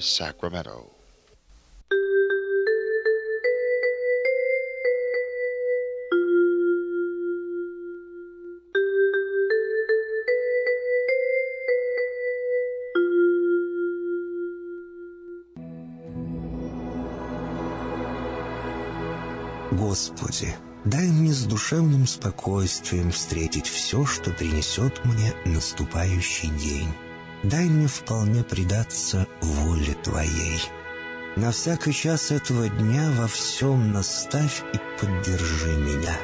Sacramento. Господи, дай мне с душевным спокойствием встретить все, что принесет мне наступающий день. Дай мне вполне предаться воле Твоей. На всякий час этого дня во всем наставь и поддержи меня.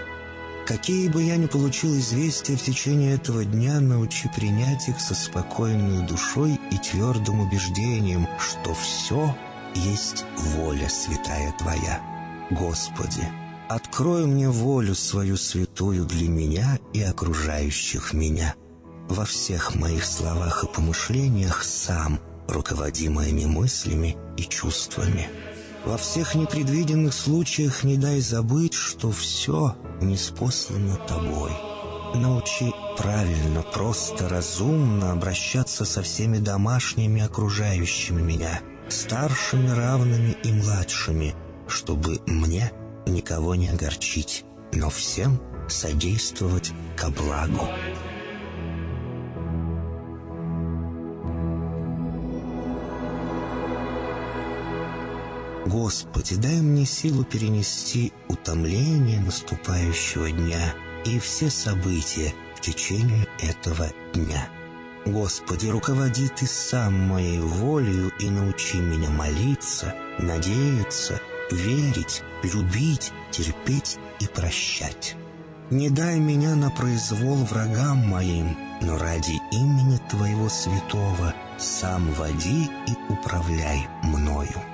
Какие бы я ни получил известия в течение этого дня, научи принять их со спокойной душой и твердым убеждением, что все есть воля святая Твоя. Господи, открой мне волю свою святую для меня и окружающих меня. Во всех моих словах и помышлениях сам, руководи моими мыслями и чувствами. Во всех непредвиденных случаях не дай забыть, что все неспослано тобой. Научи правильно, просто, разумно обращаться со всеми домашними окружающими меня, старшими, равными и младшими, чтобы мне никого не огорчить, но всем содействовать ко благу. Господи, дай мне силу перенести утомление наступающего дня и все события в течение этого дня. Господи, руководи Ты сам моей волею и научи меня молиться, надеяться, верить, любить, терпеть и прощать. Не дай меня на произвол врагам моим, но ради имени Твоего святого сам води и управляй мною.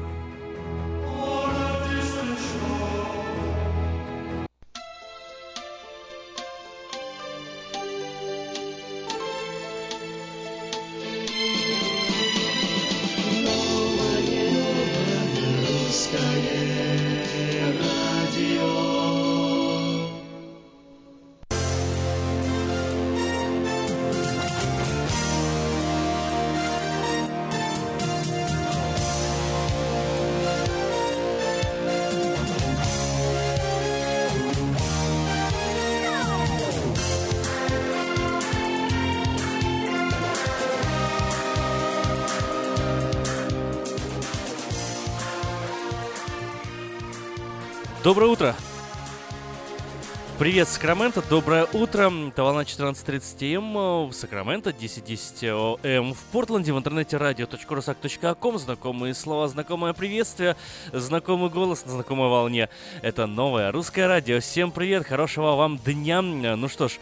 Доброе утро! Привет, Сакраменто, доброе утро. Это волна 14.30 М в Сакраменто, 10.10 М в Портленде, в интернете radio.rusak.com. Знакомые слова, знакомое приветствие, знакомый голос на знакомой волне. Это новое русское радио. Всем привет, хорошего вам дня. Ну что ж,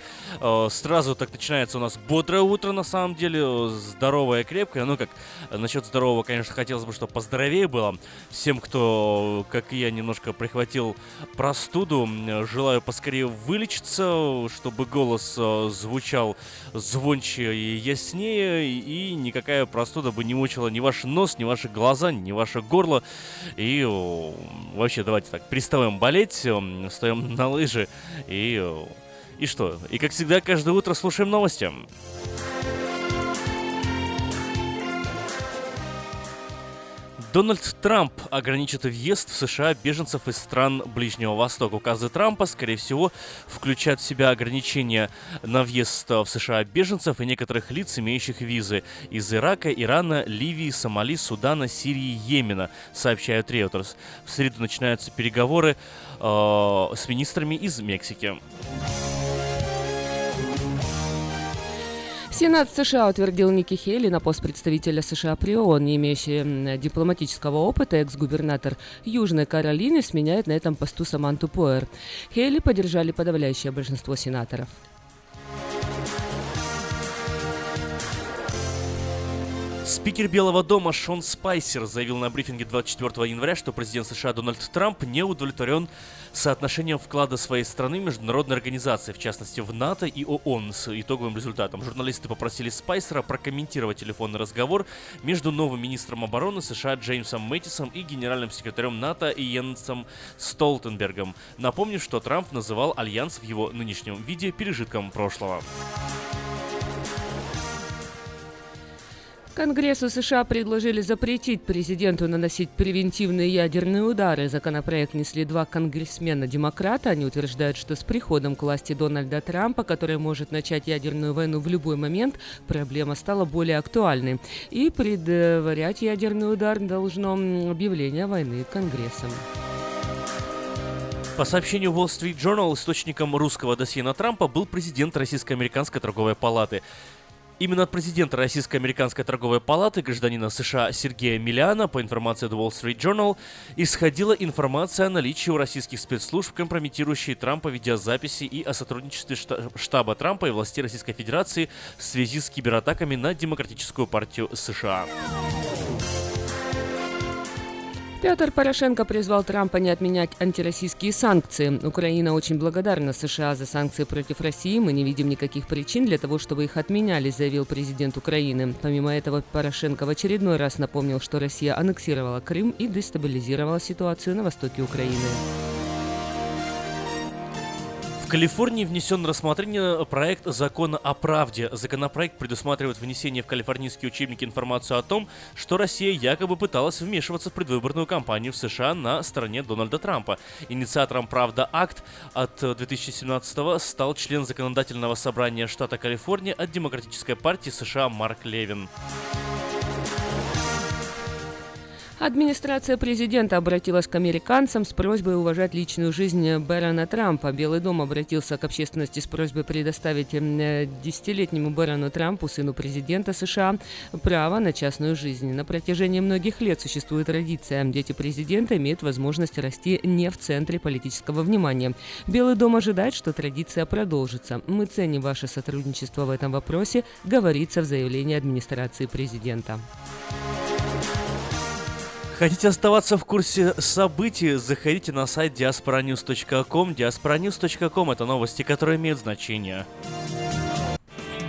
э, сразу так начинается у нас бодрое утро, на самом деле, здоровое, крепкое. Ну как, насчет здорового, конечно, хотелось бы, чтобы поздоровее было. Всем, кто, как и я, немножко прихватил простуду, желаю поскорее вылечиться, чтобы голос э, звучал звонче и яснее, и никакая простуда бы не мучила ни ваш нос, ни ваши глаза, ни ваше горло. И вообще давайте так, переставаем болеть, э, встаем на лыжи и... И что? И как всегда, каждое утро слушаем новости. Дональд Трамп ограничит въезд в США беженцев из стран Ближнего Востока. Указы Трампа, скорее всего, включают в себя ограничения на въезд в США беженцев и некоторых лиц, имеющих визы из Ирака, Ирана, Ливии, Сомали, Судана, Сирии, Йемена, сообщают Reuters. В среду начинаются переговоры э, с министрами из Мексики. Сенат США утвердил Ники Хейли на пост представителя США при ООН, не имеющий дипломатического опыта. Экс-губернатор Южной Каролины сменяет на этом посту Саманту Пуэр. Хейли поддержали подавляющее большинство сенаторов. Спикер Белого дома Шон Спайсер заявил на брифинге 24 января, что президент США Дональд Трамп не удовлетворен соотношением вклада своей страны в международные организации, в частности в НАТО и ООН, с итоговым результатом. Журналисты попросили Спайсера прокомментировать телефонный разговор между новым министром обороны США Джеймсом Мэттисом и генеральным секретарем НАТО Йенсом Столтенбергом, напомнив, что Трамп называл альянс в его нынешнем виде пережитком прошлого. Конгрессу США предложили запретить президенту наносить превентивные ядерные удары. Законопроект несли два конгрессмена-демократа. Они утверждают, что с приходом к власти Дональда Трампа, который может начать ядерную войну в любой момент, проблема стала более актуальной. И предварять ядерный удар должно объявление войны Конгрессом. По сообщению Wall Street Journal, источником русского досье на Трампа был президент Российско-американской торговой палаты. Именно от президента Российско-американской торговой палаты, гражданина США Сергея Миллиана, по информации The Wall Street Journal, исходила информация о наличии у российских спецслужб, компрометирующей Трампа видеозаписи и о сотрудничестве штаба Трампа и властей Российской Федерации в связи с кибератаками на Демократическую партию США. Петр Порошенко призвал Трампа не отменять антироссийские санкции. Украина очень благодарна США за санкции против России. Мы не видим никаких причин для того, чтобы их отменяли, заявил президент Украины. Помимо этого, Порошенко в очередной раз напомнил, что Россия аннексировала Крым и дестабилизировала ситуацию на востоке Украины. Калифорнии внесен на рассмотрение проект закона о правде. Законопроект предусматривает внесение в калифорнийские учебники информацию о том, что Россия якобы пыталась вмешиваться в предвыборную кампанию в США на стороне Дональда Трампа. Инициатором «Правда Акт» от 2017 стал член законодательного собрания штата Калифорния от Демократической партии США Марк Левин. Администрация президента обратилась к американцам с просьбой уважать личную жизнь Бэрона Трампа. Белый дом обратился к общественности с просьбой предоставить э, десятилетнему Бэрону Трампу, сыну президента США, право на частную жизнь. На протяжении многих лет существует традиция. Дети президента имеют возможность расти не в центре политического внимания. Белый дом ожидает, что традиция продолжится. Мы ценим ваше сотрудничество в этом вопросе, говорится в заявлении администрации президента. Хотите оставаться в курсе событий? Заходите на сайт diasporanews.com. diasporanews.com – это новости, которые имеют значение.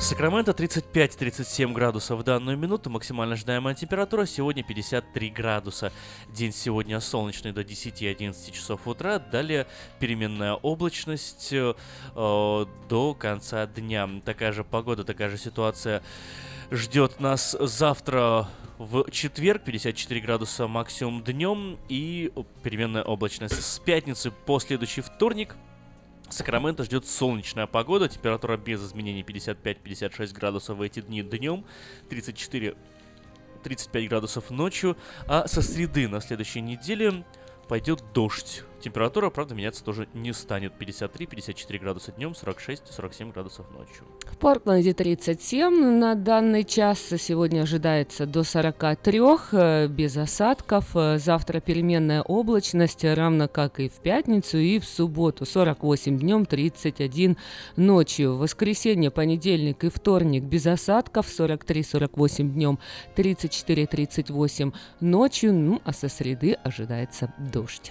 Сакраменто 35-37 градусов в данную минуту. Максимально ожидаемая температура сегодня 53 градуса. День сегодня солнечный до 10-11 часов утра. Далее переменная облачность э, до конца дня. Такая же погода, такая же ситуация ждет нас завтра в четверг 54 градуса максимум днем и переменная облачность. С пятницы по следующий вторник Сакраменто ждет солнечная погода, температура без изменений 55-56 градусов в эти дни днем, 34 35 градусов ночью, а со среды на следующей неделе пойдет дождь. Температура, правда, меняться тоже не станет. 53-54 градуса днем, 46-47 градусов ночью. В Портленде 37 на данный час. Сегодня ожидается до 43 э, без осадков. Э, завтра переменная облачность, равно как и в пятницу и в субботу. 48 днем, 31 ночью. В воскресенье, понедельник и вторник без осадков. 43-48 днем, 34-38 ночью. Ну, а со среды ожидается дождь.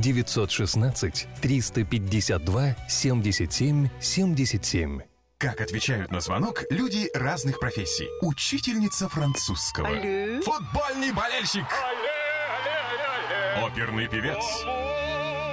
916 352 77 77. Как отвечают на звонок люди разных профессий. Учительница французского. Алле. Футбольный болельщик. Алле, алле, алле, Оперный певец. Алло.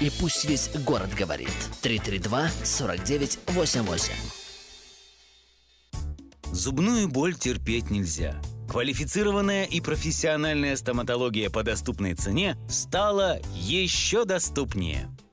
И пусть весь город говорит. 332 49 88. Зубную боль терпеть нельзя. Квалифицированная и профессиональная стоматология по доступной цене стала еще доступнее.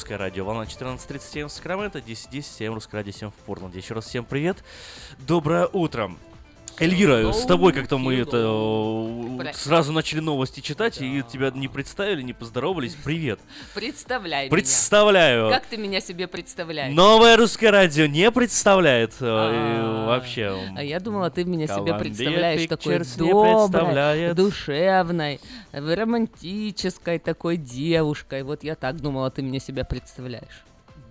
Русское радио, волна 14.37 в Сакраменто, 10.10, русское радио 7 в Портленде. Еще раз всем привет, доброе утро. Эльвира, с тобой как-то мы это сразу начали новости читать, и тебя не представили, не поздоровались. Привет. Представляй Представляю. меня. Как ты меня себе представляешь? Новое русское радио не представляет э, и вообще. А я думала, ты меня себе представляешь такой доброй, душевной, э, романтической такой девушкой. Вот я так думала, ты меня себя представляешь.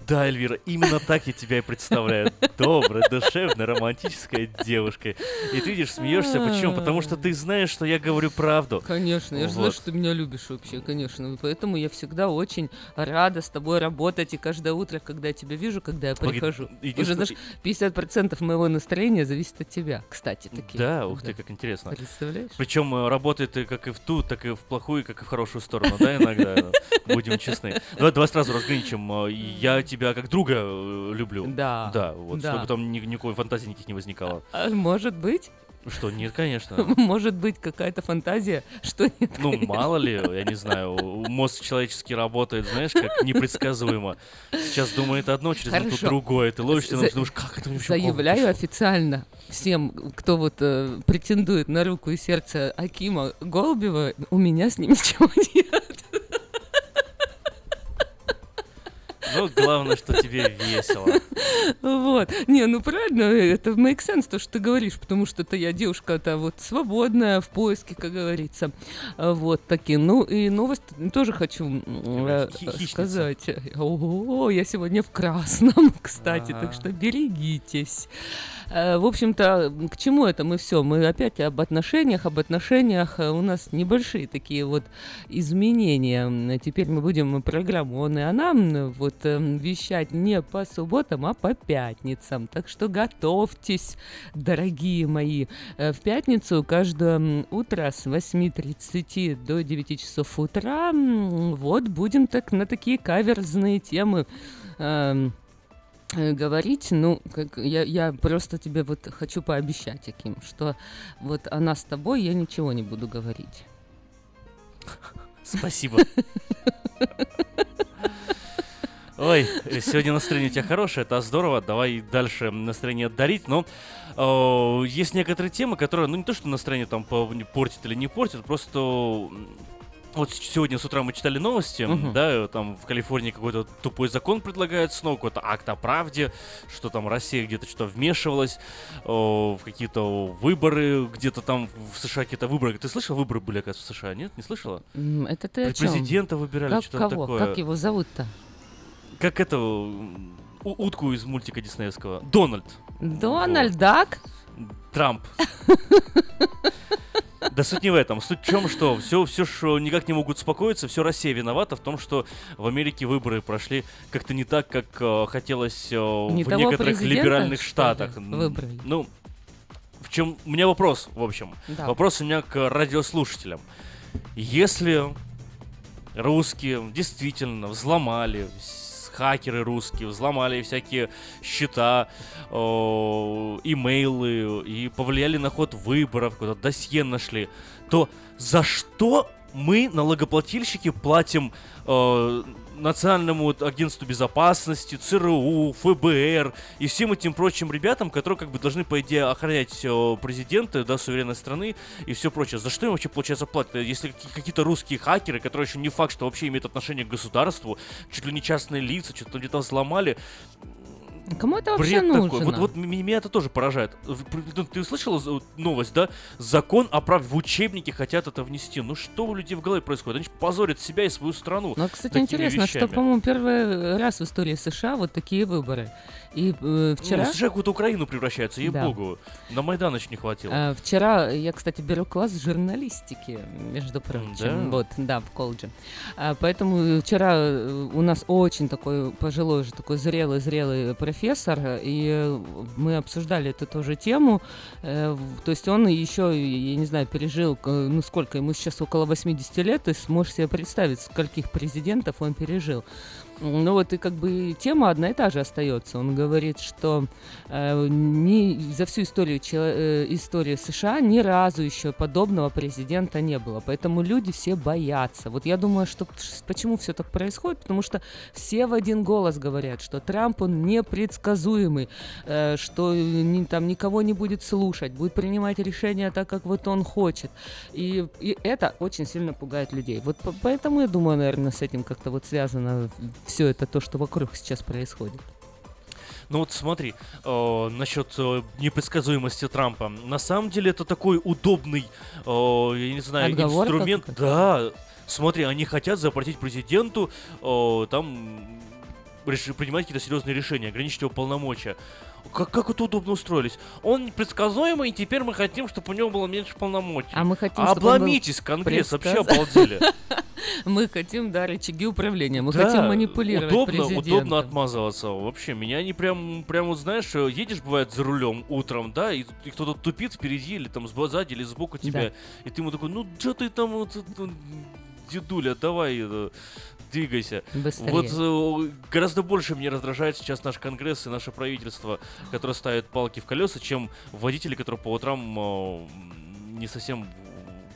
Да, Эльвира, именно так я тебя и представляю. Добрая, душевная, романтическая девушка. И ты видишь, смеешься. Почему? Потому что ты знаешь, что я говорю правду. Конечно, я же знаю, Вот. что ты меня любишь вообще, конечно. Поэтому я всегда очень рада с тобой работать. И каждое утро, когда я тебя вижу, когда я прихожу, уже, знаешь, 50% моего настроения зависит от тебя, кстати, такие. Да, ух ты, как интересно. Представляешь? Причем э, работает и как и в ту, так и в плохую, как и в хорошую сторону, да, иногда, будем честны. Давай, сразу разграничим. э, Я тебя как друга э, люблю. Да, Да, вот, да. чтобы там ни- никакой фантазии никаких не возникало. А, может быть? Что, нет, конечно. Может быть, какая-то фантазия, что нет. Ну, конечно. мало ли, я не знаю, мозг человеческий работает, знаешь, как непредсказуемо. Сейчас думает одно, через минуту другое. Ты ловишься, За- думаешь, как это вообще Заявляю официально всем, кто вот э, претендует на руку и сердце Акима Голубева, у меня с ним ничего нет. Ну, главное, что тебе весело. Вот. Не, ну правильно, это make sense, то, что ты говоришь, потому что это я девушка-то вот свободная, в поиске, как говорится. Вот такие. Ну и новость тоже хочу э, сказать. Ого, я сегодня в красном, кстати, так что берегитесь. Э, В общем-то, к чему это мы все? Мы опять об отношениях, об отношениях. Э, У нас небольшие такие вот изменения. Теперь мы будем программу «Он и она» вот вещать не по субботам, а по пятницам. Так что готовьтесь, дорогие мои. Э, В пятницу каждое утро с 8.30 до 9 часов утра вот будем так на такие каверзные темы эм, э, говорить, ну, как я, я просто тебе вот хочу пообещать, Аким, что вот она с тобой я ничего не буду говорить. Спасибо. Ой, сегодня настроение у тебя хорошее, это здорово. Давай дальше настроение дарить. Но э, есть некоторые темы, которые, ну не то, что настроение там портит или не портит, просто вот сегодня с утра мы читали новости, Мгм. да, э, там в Калифорнии какой-то тупой закон предлагают снова, какой-то акт о правде, что там Россия где-то что-то вмешивалась э, в какие-то выборы, где-то там в США какие-то выборы. Ты слышал, выборы были, оказывается, в США, нет? Не слышала? Это ты о чем? Президента выбирали, что-то такое. Как его зовут-то? Как это утку из мультика диснеевского. Дональд. Дональд Дак? Трамп. Да суть не в этом. Суть в чем, что все, все что никак не могут успокоиться, все Россия виновата в том, что в Америке выборы прошли как-то не так, как э, хотелось э, Не в некоторых либеральных штатах. выбрали? Ну, в чем у меня вопрос, в общем. Да. Вопрос у меня к радиослушателям. Если русские действительно взломали, хакеры русские взломали всякие счета, имейлы и повлияли на ход выборов, куда досье нашли, то за что мы, налогоплательщики, платим э, Национальному агентству безопасности, ЦРУ, ФБР и всем этим прочим ребятам, которые как бы должны, по идее, охранять э, президента, да, суверенной страны и все прочее. За что им вообще, получается, платят? Если какие- какие-то русские хакеры, которые еще не факт, что вообще имеют отношение к государству, чуть ли не частные лица, что-то где-то взломали, Кому это вообще Бред нужно? такой. Вот, вот меня это тоже поражает. Ну, Ты услышала новость, да? Закон о праве в учебнике хотят это внести. Ну что у людей в голове происходит? Они позорят себя и свою страну. Ну, кстати, такими интересно, что, вещами. по-моему, первый раз в истории США вот такие выборы. И э, вчера... Ну, США в какую-то Украину превращается, Да. ей-богу. На Майдан еще не хватило. А, Вчера я, кстати, беру класс журналистики, между прочим. да? Вот, да, в колледже. А, Поэтому вчера э, у нас очень такой пожилой уже такой зрелый-зрелый профессор, и мы обсуждали эту тоже тему. Э, То есть он еще, я не знаю, пережил, ну сколько, ему сейчас около 80 лет, то есть можешь себе представить, скольких президентов он пережил. Ну вот и как бы тема одна и та же остается. Он говорит, что э, ни, за всю историю, чело- э, историю США ни разу еще подобного президента не было. Поэтому люди все боятся. Вот я думаю, что почему все так происходит, потому что все в один голос говорят, что Трамп он непредсказуемый, э, что ни- там никого не будет слушать, будет принимать решения так, как вот он хочет. И, и это очень сильно пугает людей. Вот по- поэтому я думаю, наверное, с этим как-то вот связано все это то, что вокруг сейчас происходит. Ну вот смотри, э, насчет э, непредсказуемости Трампа. На самом деле это такой удобный, э, я не знаю, Отговорка инструмент. Да, смотри, они хотят запретить президенту э, там реши- принимать какие-то серьезные решения, ограничить его полномочия. Как, как это удобно устроились? Он непредсказуемый, и теперь мы хотим, чтобы у него было меньше полномочий. А мы хотим, был Обломитесь, Конгресс, вообще предсказ- обалдели. Мы хотим, да, рычаги управления, мы Да, хотим манипулировать удобно, президентом. удобно отмазываться. Вообще, меня они прям, прям вот знаешь, э, едешь, бывает, за рулем утром, да, и, и кто-то тупит впереди, или там сзади, или сбоку тебя, и ты ему такой, ну, что ты там, вот, э, ну, дедуля, давай, э, двигайся. Быстрее. Вот э, гораздо больше мне раздражает сейчас наш Конгресс и наше правительство, которое ставит палки в колеса, чем водители, которые по утрам э, не совсем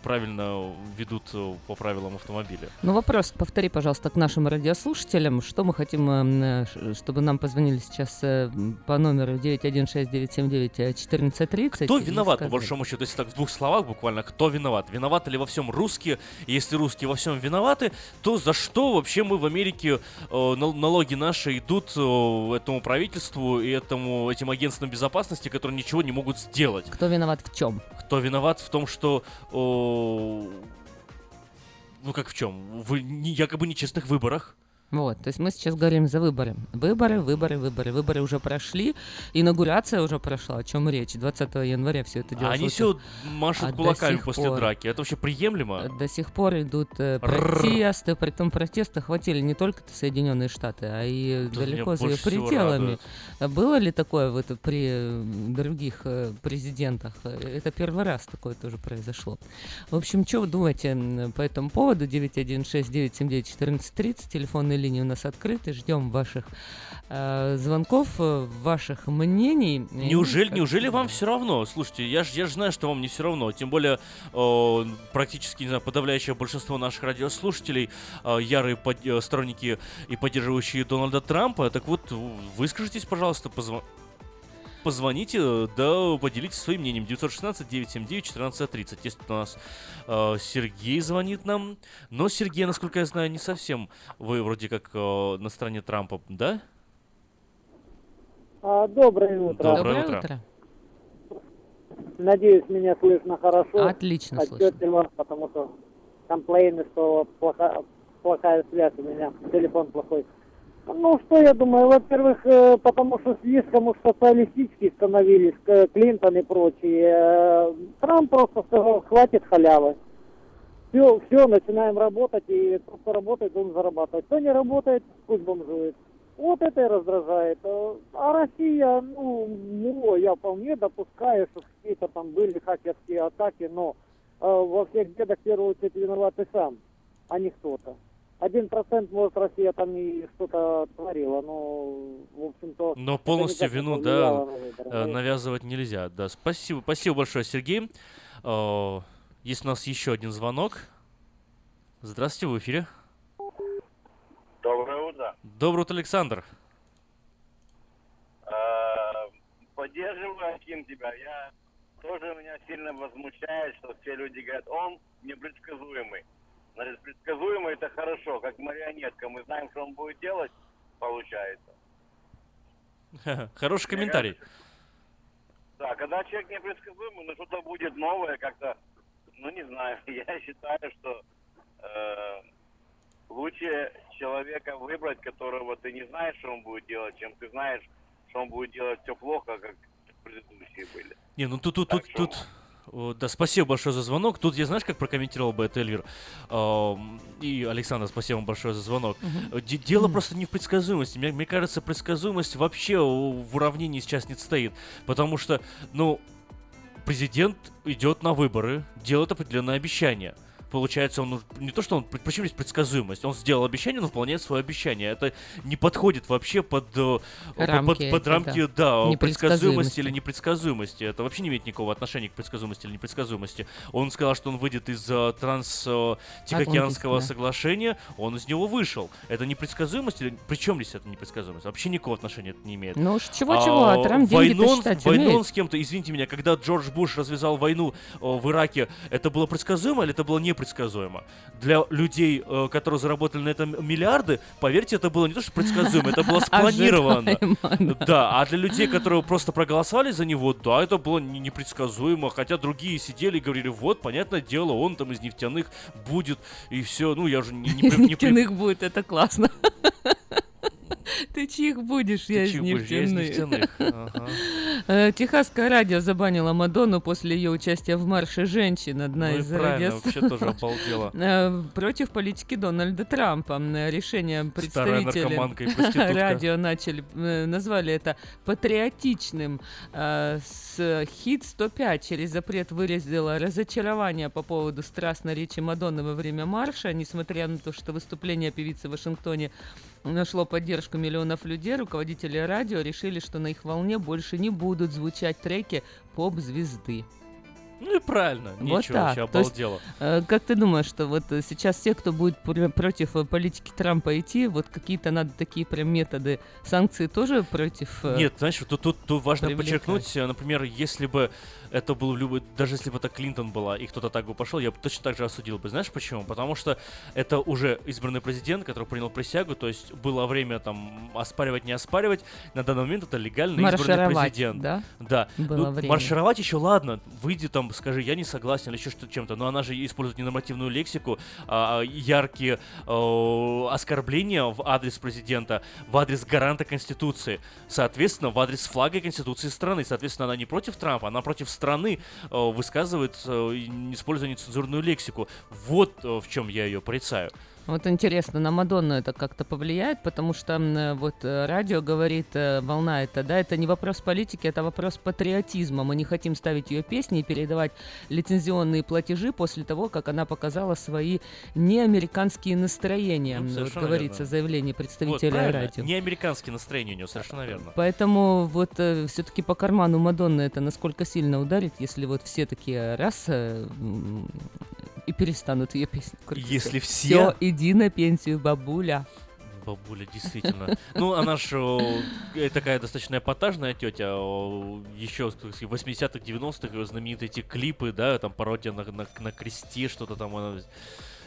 правильно ведут э, по правилам автомобиля. Ну, вопрос, повтори, пожалуйста, к нашим радиослушателям. Что мы хотим, э, ш- чтобы нам позвонили сейчас э, по номеру 916-979-1430? Кто виноват, по большому счету, если так в двух словах буквально, кто виноват? Виноваты ли во всем русские? И если русские во всем виноваты, то за что вообще мы в Америке, э, нал- налоги наши идут э, этому правительству и этому, этим агентствам безопасности, которые ничего не могут сделать? Кто виноват в чем? Кто виноват в том, что... э, ну как в чем? В якобы нечестных выборах. Вот, то есть мы сейчас говорим за выборы. Выборы, выборы, выборы. Выборы уже прошли, инаугурация уже прошла, о чем речь. 20 января все это дело А они все машут А кулаками после пор- драки. Это вообще приемлемо? До сих пор идут э, протесты, при том протесты хватили не только Соединенные Штаты, а и Тут далеко за ее пределами. А Было ли такое вот при э, других э, президентах? Это первый раз такое тоже произошло. В общем, что вы думаете по этому поводу? 916-979-1430, телефонные линии у нас открыты, ждем ваших э, звонков, э, ваших мнений. Неужели, как неужели вам все равно? Слушайте, я же я ж знаю, что вам не все равно. Тем более, э, практически, не знаю, подавляющее большинство наших радиослушателей э, ярые под- э, сторонники и поддерживающие Дональда Трампа. Так вот, выскажитесь, пожалуйста, позва- Позвоните, да, поделитесь своим мнением. 916-979-1430. Есть у нас э, Сергей звонит нам. Но Сергей, насколько я знаю, не совсем вы вроде как э, на стороне Трампа, да? А, доброе утро. Доброе утро. Надеюсь, меня слышно хорошо. Отлично Отчетливо, потому что комплейны, что плоха- плохая связь у меня, телефон плохой. Ну, что я думаю, во-первых, э, потому что слишком уж социалистические становились, э, Клинтон и прочие. Э, Трамп просто сказал, хватит халявы. Все, все, начинаем работать, и тот, кто работает, он зарабатывает. Кто не работает, пусть бомжует. Вот это и раздражает. А Россия, ну, ну, я вполне допускаю, что какие-то там были хакерские атаки, но э, во всех бедах в первую очередь виноват ты сам, а не кто-то. Один процент, может, Россия там и что-то творила, но, в общем-то... Но полностью вину, да, на э, навязывать нельзя. Да, спасибо, спасибо большое, Сергей. Э, Есть у нас еще один звонок. Здравствуйте, в эфире. Доброе утро. Доброе утро, Александр. Э, Поддерживаю, Аким, тебя. Я тоже меня сильно возмущает, что все люди говорят, он непредсказуемый. Значит, предсказуемый это хорошо, как марионетка. Мы знаем, что он будет делать, получается. Хороший комментарий. Да, когда человек непредсказуемый, но что-то будет новое, как-то, ну не знаю, я считаю, что э, лучше человека выбрать, которого ты не знаешь, что он будет делать, чем ты знаешь, что он будет делать все плохо, как предыдущие были. Не, ну тут, тут, тут, тут, о, да, спасибо большое за звонок. Тут я знаешь, как прокомментировал бы это Эльвир? И Александр, спасибо вам большое за звонок. Э, Дело просто не в предсказуемости. Мне, мне кажется, предсказуемость вообще в уравнении сейчас не стоит. Потому что, ну, президент идет на выборы, делает определенное обещание. Получается, он не то, что он... Почему здесь предсказуемость? Он сделал обещание, но выполняет свое обещание. Это не подходит вообще под, э, под- Рамки под, под рамки, да. да, предсказуемости или непредсказуемости. Это вообще не имеет никакого отношения к предсказуемости или непредсказуемости. Он сказал, что он выйдет из э, транс-тихоокеанского Атлантического. соглашения, он из него вышел. Это непредсказуемость или... Причем здесь это непредсказуемость? Вообще никакого отношения это не имеет. Ну уж чего-чего, а Трамп деньги-то войну, считать войну умеет. с кем-то, извините меня, когда Джордж Буш развязал войну э, в Ираке, это было предсказуемо или это было непредсказуемо? Для людей, э, которые заработали на этом миллиарды, поверьте, это было не то, что предсказуемо, это было спланировано. Ожидаемо, Да, а для людей, которые просто проголосовали за него, да, это было не- непредсказуемо, хотя другие сидели и говорили, вот, понятное дело, он там из нефтяных будет, и все, ну, я уже не, Из нефтяных будет, это классно. Ты чьих будешь, я из нефтяных. Э, Техасское радио забанило Мадонну после ее участия в марше женщин. Одна Ну из правильно, радио- вообще тоже обалдела. Э, Против политики Дональда Трампа. Решение представителей радио начали, э, назвали это патриотичным. С хит 105 через запрет выразила разочарование по поводу страстной речи Мадонны во время марша, несмотря на то, что выступление певицы в Вашингтоне нашло поддержку миллионов людей, руководители радио решили, что на их волне больше не будут звучать треки поп-звезды. Ну и правильно, Вот ничего, так. вообще То есть, обалдело. э, как ты думаешь, что вот сейчас те, кто будет пр- против э, политики Трампа идти, вот какие-то надо такие прям методы санкции тоже против? э, Нет, знаешь, тут, тут, тут важно привлекать. подчеркнуть, например, если бы это был любой, даже если бы это Клинтон была, и кто-то так бы пошел, я бы точно так же осудил бы. Знаешь почему? Потому что это уже избранный президент, который принял присягу, то есть было время там оспаривать, не оспаривать. На данный момент это легально избранный президент. да? Да. Было Ну, время. маршировать еще ладно, выйди там, скажи, я не согласен или еще что чем-то, но она же использует ненормативную лексику, а, яркие э, оскорбления в адрес президента, в адрес гаранта Конституции, соответственно, в адрес флага Конституции страны. Соответственно, она не против Трампа, она против страны э, высказывает, э, и не используя нецензурную лексику. Вот э, в чем я ее порицаю. Вот интересно, на Мадонну это как-то повлияет, потому что э, вот э, радио говорит, э, волна это, да, это не вопрос политики, это вопрос патриотизма. Мы не хотим ставить ее песни и передавать лицензионные платежи после того, как она показала свои неамериканские настроения. Ну, вот говорится верно. в заявлении Вот, представителя правильно. радио. Не американские настроения у него, совершенно верно. Поэтому вот все-таки по карману Мадонны это насколько сильно ударит, если вот все такие раз э, и перестанут ее песни крутить. Если все- Все, иди на пенсию, бабуля. Бабуля, действительно. Ну, она же такая достаточно эпатажная тетя. Еще в 80-х, 90-х ее знаменитые эти клипы, да, там пародия на, на, на кресте, что-то там она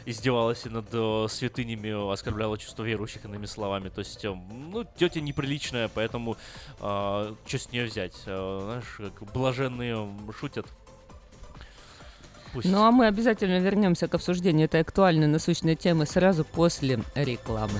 издевалась и над э, святынями, оскорбляла чувство верующих, иными словами. То есть, э, ну, тетя неприличная, поэтому что с нее взять? Э, знаешь, как блаженные шутят. Пусть. Ну а мы обязательно вернемся к обсуждению этой актуальной насущной темы сразу после рекламы.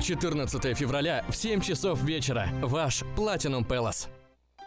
14 февраля в 7 часов вечера. Ваш Platinum Palace.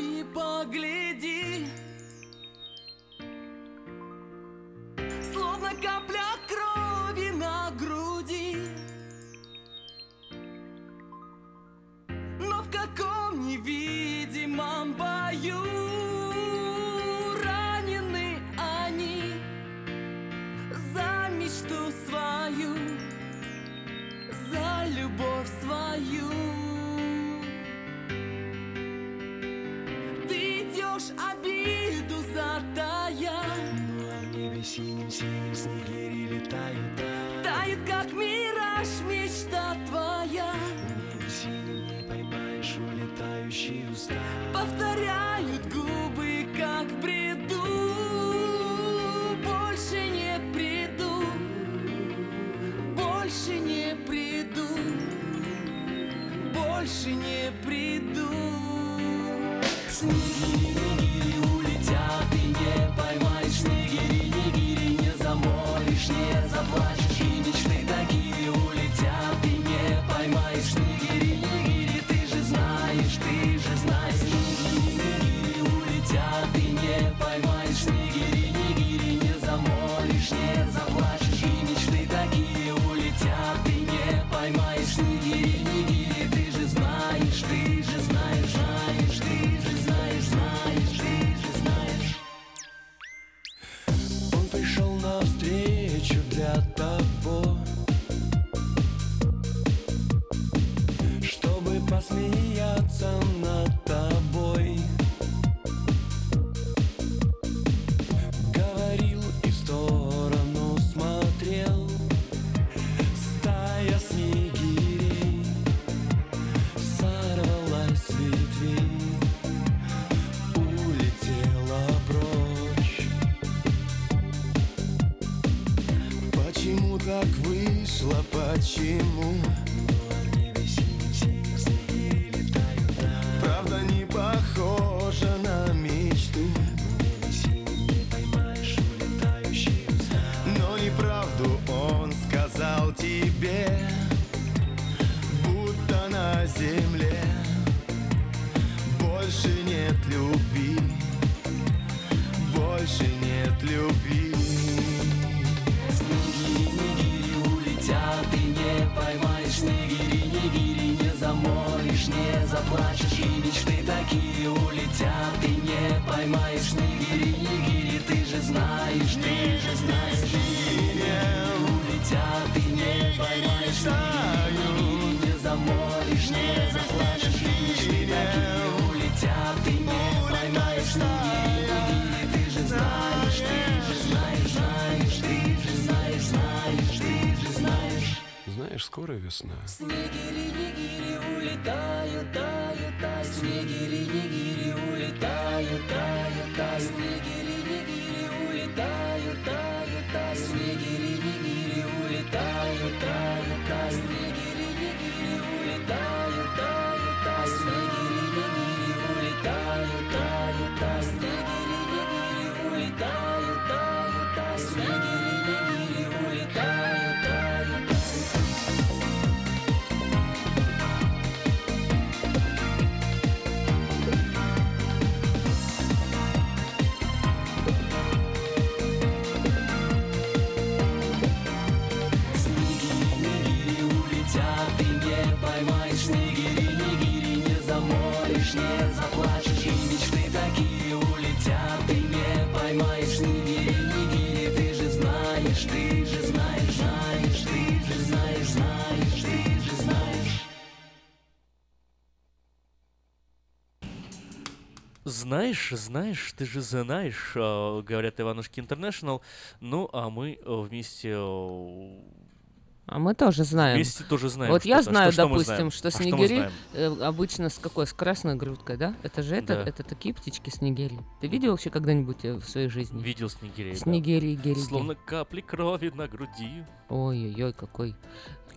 герои, погляди. Словно капля крови на груди. Но в каком невидимом бою Снегири, весна. Снегири, нигири улетают, Знаешь, знаешь, ты же знаешь, э, говорят Иванушки Интернешнл. Ну, а мы э, вместе... э, А мы тоже знаем. Вместе тоже знаем Вот я знаю, Что- допустим, знаем? что А что мы снегири знаем? э, обычно с какой? С красной грудкой, да? Это же это, Да. это такие птички снегири. Ты видел вообще когда-нибудь в своей жизни? Видел снегирей, да. Снегири, гири, Словно капли крови на груди. Ой-ой-ой, какой...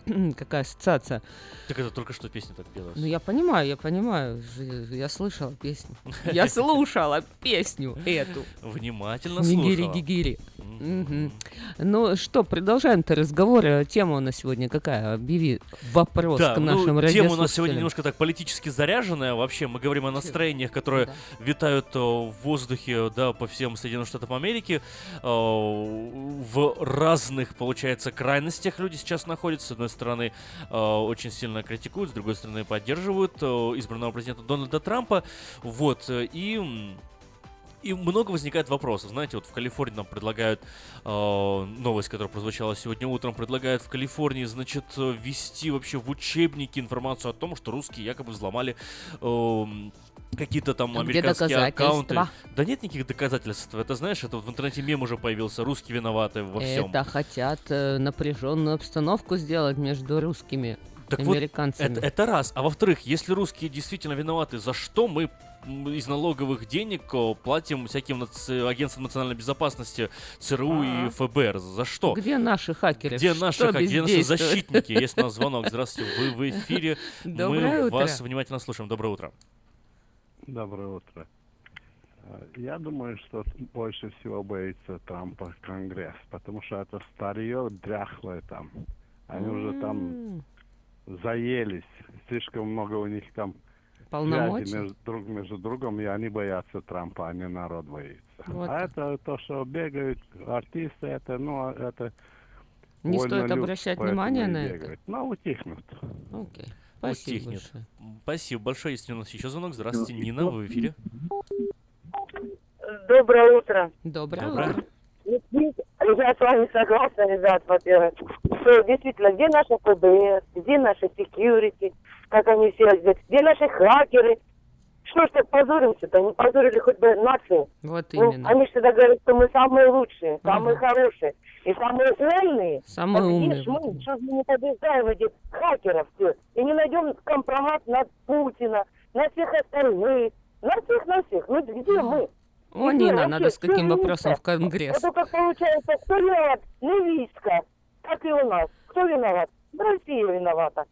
Какая ассоциация. Так это только что песня так пелась. Ну, я понимаю, я понимаю. Ж- Я слышала песню. Я слушала песню эту. Внимательно слушала. гигири. Мгм. Ну что, продолжаем-то разговор. Э, Тема у нас сегодня какая? Объяви вопрос к ну, нашим тема у нас сегодня радиослушателям. немножко так политически заряженная. Вообще, мы говорим о настроениях, которые витают э, в воздухе, да, по всем Соединенным Штатам Америки. Э, В разных, получается, крайностях люди сейчас находятся. С одной стороны, э, очень сильно критикуют, с другой стороны, поддерживают э, избранного президента Дональда Трампа. Вот, э, и... и много возникает вопросов. Знаете, вот в Калифорнии нам предлагают э, новость, которая прозвучала сегодня утром, предлагают в Калифорнии, значит, э, ввести вообще в учебники информацию о том, что русские якобы взломали эм, какие-то там А американские аккаунты. Да нет никаких доказательств. Это знаешь, это вот в интернете мем уже появился. Русские виноваты во всем. Это хотят э, напряженную обстановку сделать между русскими Так вот, американцами. это, это раз. А во-вторых, если русские действительно виноваты, за что мы из налоговых денег платим всяким нац- агентствам национальной безопасности, ЦРУ и Ага. ФБР? За что? Где наши хакеры? Где Что наши, хак- где наши защитники? Есть у нас звонок. Здравствуйте, вы в эфире. Доброе Мы утро. вас внимательно слушаем. Доброе утро. Доброе утро. Э, Я думаю, что больше всего боится Трампа Конгресс, потому что это старье дряхлое там. Они уже там заелись. Слишком много у них там Полномочий? между, друг между другом, и они боятся Трампа, а не народ боится. Вот А это то, что бегают артисты, это, ну, это... Не стоит обращать внимание и на это? Ну, утихнут. Окей. Спасибо Утихнет. большое. Спасибо большое. Есть у нас еще звонок. Здравствуйте, Нина, вы в эфире. Доброе утро. Доброе, Доброе. утро. Я с вами согласна, ребят, во-первых, что действительно, где наши ФБР, где наши секьюрити, как они все говорят, где наши хакеры, что ж так позоримся-то, не позорили хоть бы нацию. Вот Ну, именно. они всегда говорят, что мы самые лучшие, самые хорошие и самые умные. Самые так умные, вот мы, что мы не побеждаем этих хакеров все, и не найдем компромат на Путина, на всех остальных, на всех, на всех. Ну где мы? О, Где Нина, надо с каким вопросом в Конгресс. Это как получается, кто виноват? Невистка, как и у нас. Кто виноват? Россия виновата.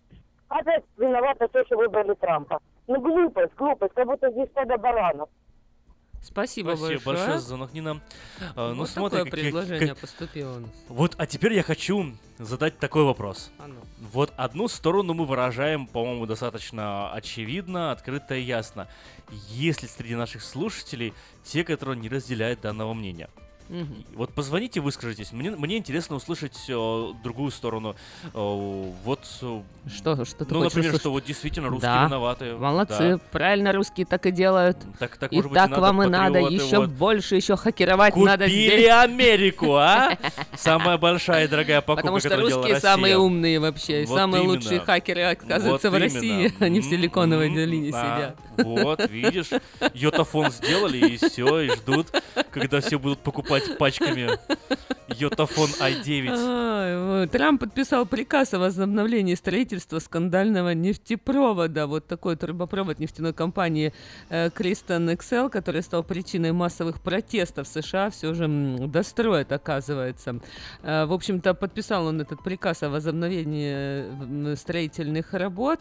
Опять виновата то, что выбрали Трампа. Ну глупость, глупость, как будто здесь стадо баранов. Спасибо, Спасибо большое. большое за звонок, Нина. А, ну, Вот смотри, такое предложение как- поступило у нас. Вот, а теперь я хочу задать такой вопрос. А ну. Вот одну сторону мы выражаем, по-моему, достаточно очевидно, открыто и ясно. Есть ли среди наших слушателей те, которые не разделяют данного мнения? Мгм. Вот позвоните, выскажитесь. Мне, мне интересно услышать э, другую сторону. Э, вот... э, Что, что ты Ну, например, услышать? что вот действительно русские Да, виноваты. Молодцы, Да. правильно русские так и делают. Так, так, и может быть, и так надо вам и надо, патриоты, еще вот. больше, еще хакеровать надо Купили здесь. Америку, а? Самая большая и дорогая покупка, Потому что русские самые умные вообще, Вот самые именно. лучшие хакеры, оказывается, Вот в России, именно. они в Силиконовой долине да. сидят. Вот, видишь, йотафон сделали, и все, и ждут, когда все будут покупать пачками йотафон i9. Ай, вот. Трамп подписал приказ о возобновлении строительства скандального нефтепровода. Вот такой трубопровод нефтяной компании э, Кристон Excel, который стал причиной массовых протестов в США, все же достроит, оказывается. Э, В общем-то, подписал он этот приказ о возобновлении э, строительных работ.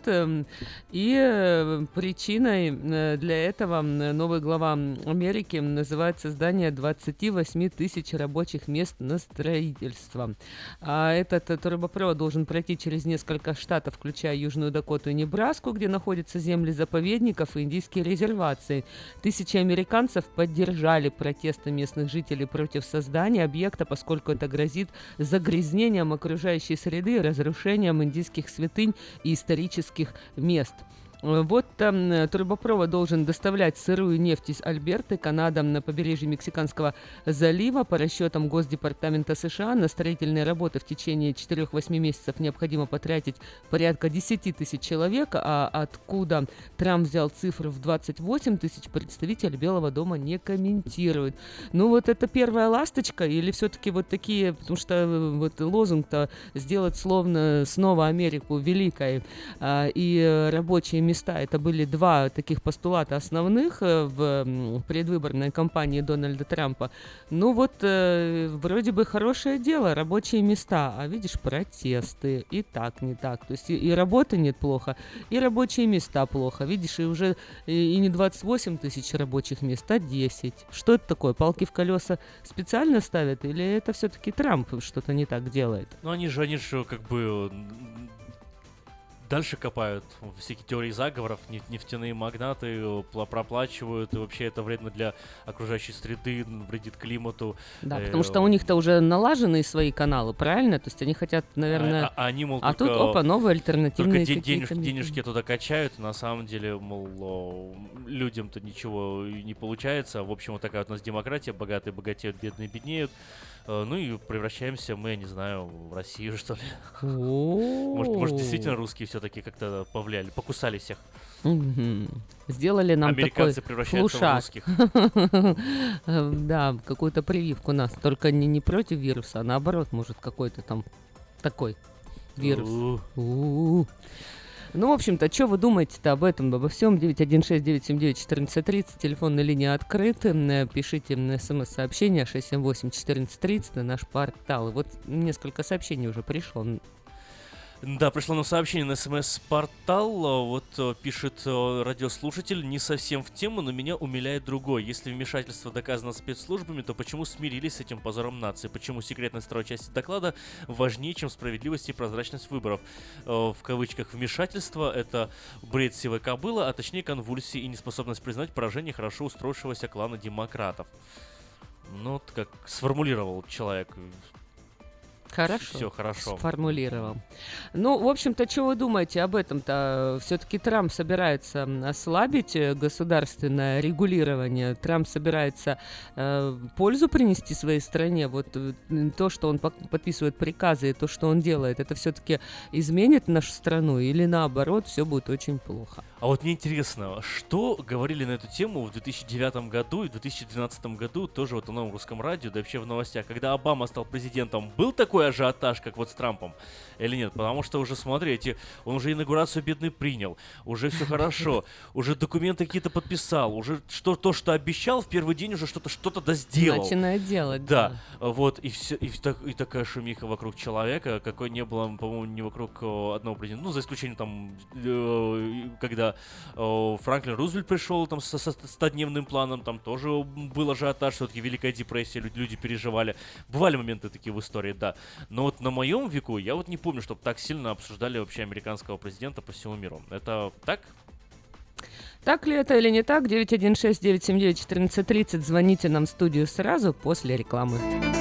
И э, причиной э, для этого новый глава Америки называет создание 28 тысяч рабочих мест на строительство. А этот э, трубопровод должен пройти через несколько штатов, включая Южную Дакоту и Небраску, где находятся земли заповедников и индийские резервации. Тысячи американцев поддержали протесты местных жителей против создания объекта, поскольку это грозит загрязнением окружающей среды и разрушением индийских святынь и исторических мест. Э, Вот там э, трубопровод должен доставлять сырую нефть из Альберты, Канада, на побережье Мексиканского залива. По расчетам Госдепартамента США на строительные работы в течение 4-8 месяцев необходимо потратить порядка 10 тысяч человек, а откуда Трамп взял цифру в 28 тысяч, представитель Белого дома не комментирует. Ну вот это первая ласточка или все-таки вот такие, потому что э, вот лозунг-то сделать словно снова Америку великой а, и рабочие места. Это были два таких постулата основных э, в предвыборной кампании Дональда Трампа. Ну вот э, вроде бы хорошее дело, рабочие места, а видишь протесты и так не так. То есть и, работы нет плохо, и рабочие места плохо. Видишь, и уже и, и не 28 тысяч рабочих мест, а 10. Что это такое? Палки в колеса специально ставят или это все-таки Трамп что-то не так делает? Ну они же, они же как бы дальше копают всякие теории заговоров, неф- нефтяные магнаты пла- проплачивают, и вообще это вредно для окружающей среды, вредит климату. Да, Э, потому что у них-то уже налажены свои каналы, правильно? То есть они хотят, наверное... А, а они, мол, а тут, только- опа, новые альтернативные Только денеж- денежки туда качают, на самом деле, мол, людям-то ничего не получается. В общем, вот такая вот у нас демократия, богатые богатеют, бедные беднеют. Э, Ну и превращаемся мы, я не знаю, в Россию, что ли. Может, может действительно русские все-таки как-то повлияли, покусали всех. Сделали нам Американцы такой превращаются в русских. Э, Да, какую-то прививку нас. Только не, не против вируса, а наоборот, может, какой-то там такой вирус. Ну, в общем-то, что вы думаете-то об этом, обо всем? 916-979-1430, телефонная линия открыта. Пишите смс-сообщение 678-1430 на наш портал. И вот несколько сообщений уже пришло. Да, пришло нам сообщение на смс-портал. Вот э, пишет э, радиослушатель, не совсем в тему, но меня умиляет другой. Если вмешательство доказано спецслужбами, то почему смирились с этим позором нации? Почему секретность второй части доклада важнее, чем справедливость и прозрачность выборов? Э, В кавычках вмешательство — это бред сивой кобыла, а точнее конвульсии и неспособность признать поражение хорошо устроившегося клана демократов. Ну, вот как сформулировал человек. Хорошо. Все хорошо. Сформулировал. Ну, в общем-то, что вы думаете об этом-то? Все-таки Трамп собирается ослабить э, государственное регулирование. Трамп собирается э, пользу принести своей стране. Вот э, то, что он подписывает приказы, и то, что он делает, это все-таки изменит нашу страну или наоборот, все будет очень плохо. А вот мне интересно, что говорили на эту тему в 2009 году и в 2012 году, тоже вот на новом русском радио, да вообще в новостях, когда Обама стал президентом, был такой ажиотаж, как вот с Трампом, или нет? Потому что уже, смотрите, он уже инаугурацию бедный принял, уже все хорошо, уже документы какие-то подписал, уже что, то, что обещал, в первый день уже что-то что-то да сделал. Начинает делать, Да, вот, и, все, и, так- и такая шумиха вокруг человека, какой не было, по-моему, не вокруг э, одного президента, ну, за исключением там, э, когда э, Франклин Рузвельт пришел там со, со 100-дневным планом, там тоже был ажиотаж, все-таки Великая депрессия, люди, люди переживали. Бывали моменты такие в истории, да. Но вот на моем веку я вот не помню, чтобы так сильно обсуждали вообще американского президента по всему миру. Это так? Так ли это или не так? 916-979-1430. Звоните нам в студию сразу после рекламы.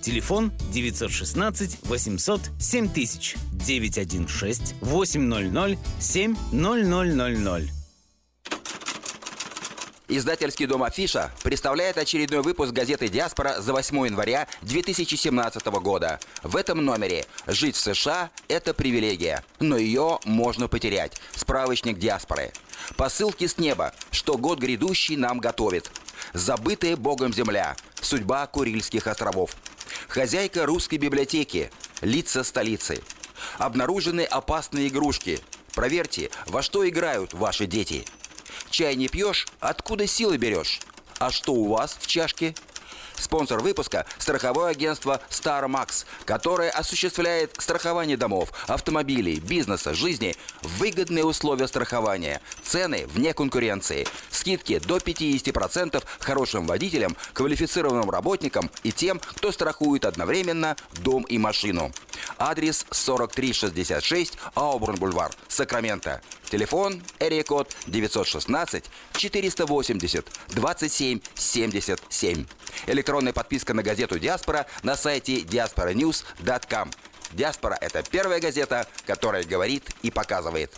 Телефон 916 800 7000 916 800 7000. Издательский дом «Афиша» представляет очередной выпуск газеты «Диаспора» за 8 января 2017 года. В этом номере «Жить в США – это привилегия, но ее можно потерять». Справочник «Диаспоры». Посылки с неба, что год грядущий нам готовит. Забытая Богом земля. Судьба Курильских островов. Хозяйка русской библиотеки. Лица столицы. Обнаружены опасные игрушки. Проверьте, во что играют ваши дети. Чай не пьешь, откуда силы берешь? А что у вас в чашке? Спонсор выпуска – страховое агентство StarMax, которое осуществляет страхование домов, автомобилей, бизнеса, жизни выгодные условия страхования, цены вне конкуренции, скидки до 50% хорошим водителям, квалифицированным работникам и тем, кто страхует одновременно дом и машину. Адрес 4366 Аубурн-Бульвар, Сакраменто. Телефон код 916 480 27 77. Электронная подписка на газету «Диаспора» на сайте diasporanews.com. «Диаспора» — это первая газета, которая говорит и показывает.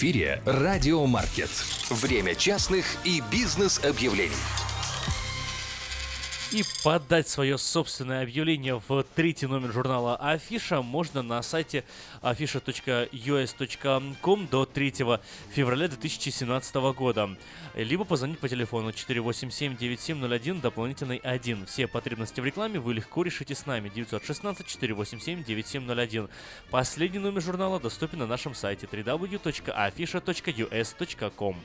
Эфире «Радиомаркет». Время частных и бизнес-объявлений. И подать свое собственное объявление в третий номер журнала Афиша можно на сайте afisha.us.com до 3 февраля 2017 года. Либо позвонить по телефону 487-9701, дополнительный 1. Все потребности в рекламе вы легко решите с нами. 916-487-9701. Последний номер журнала доступен на нашем сайте www.afisha.us.com.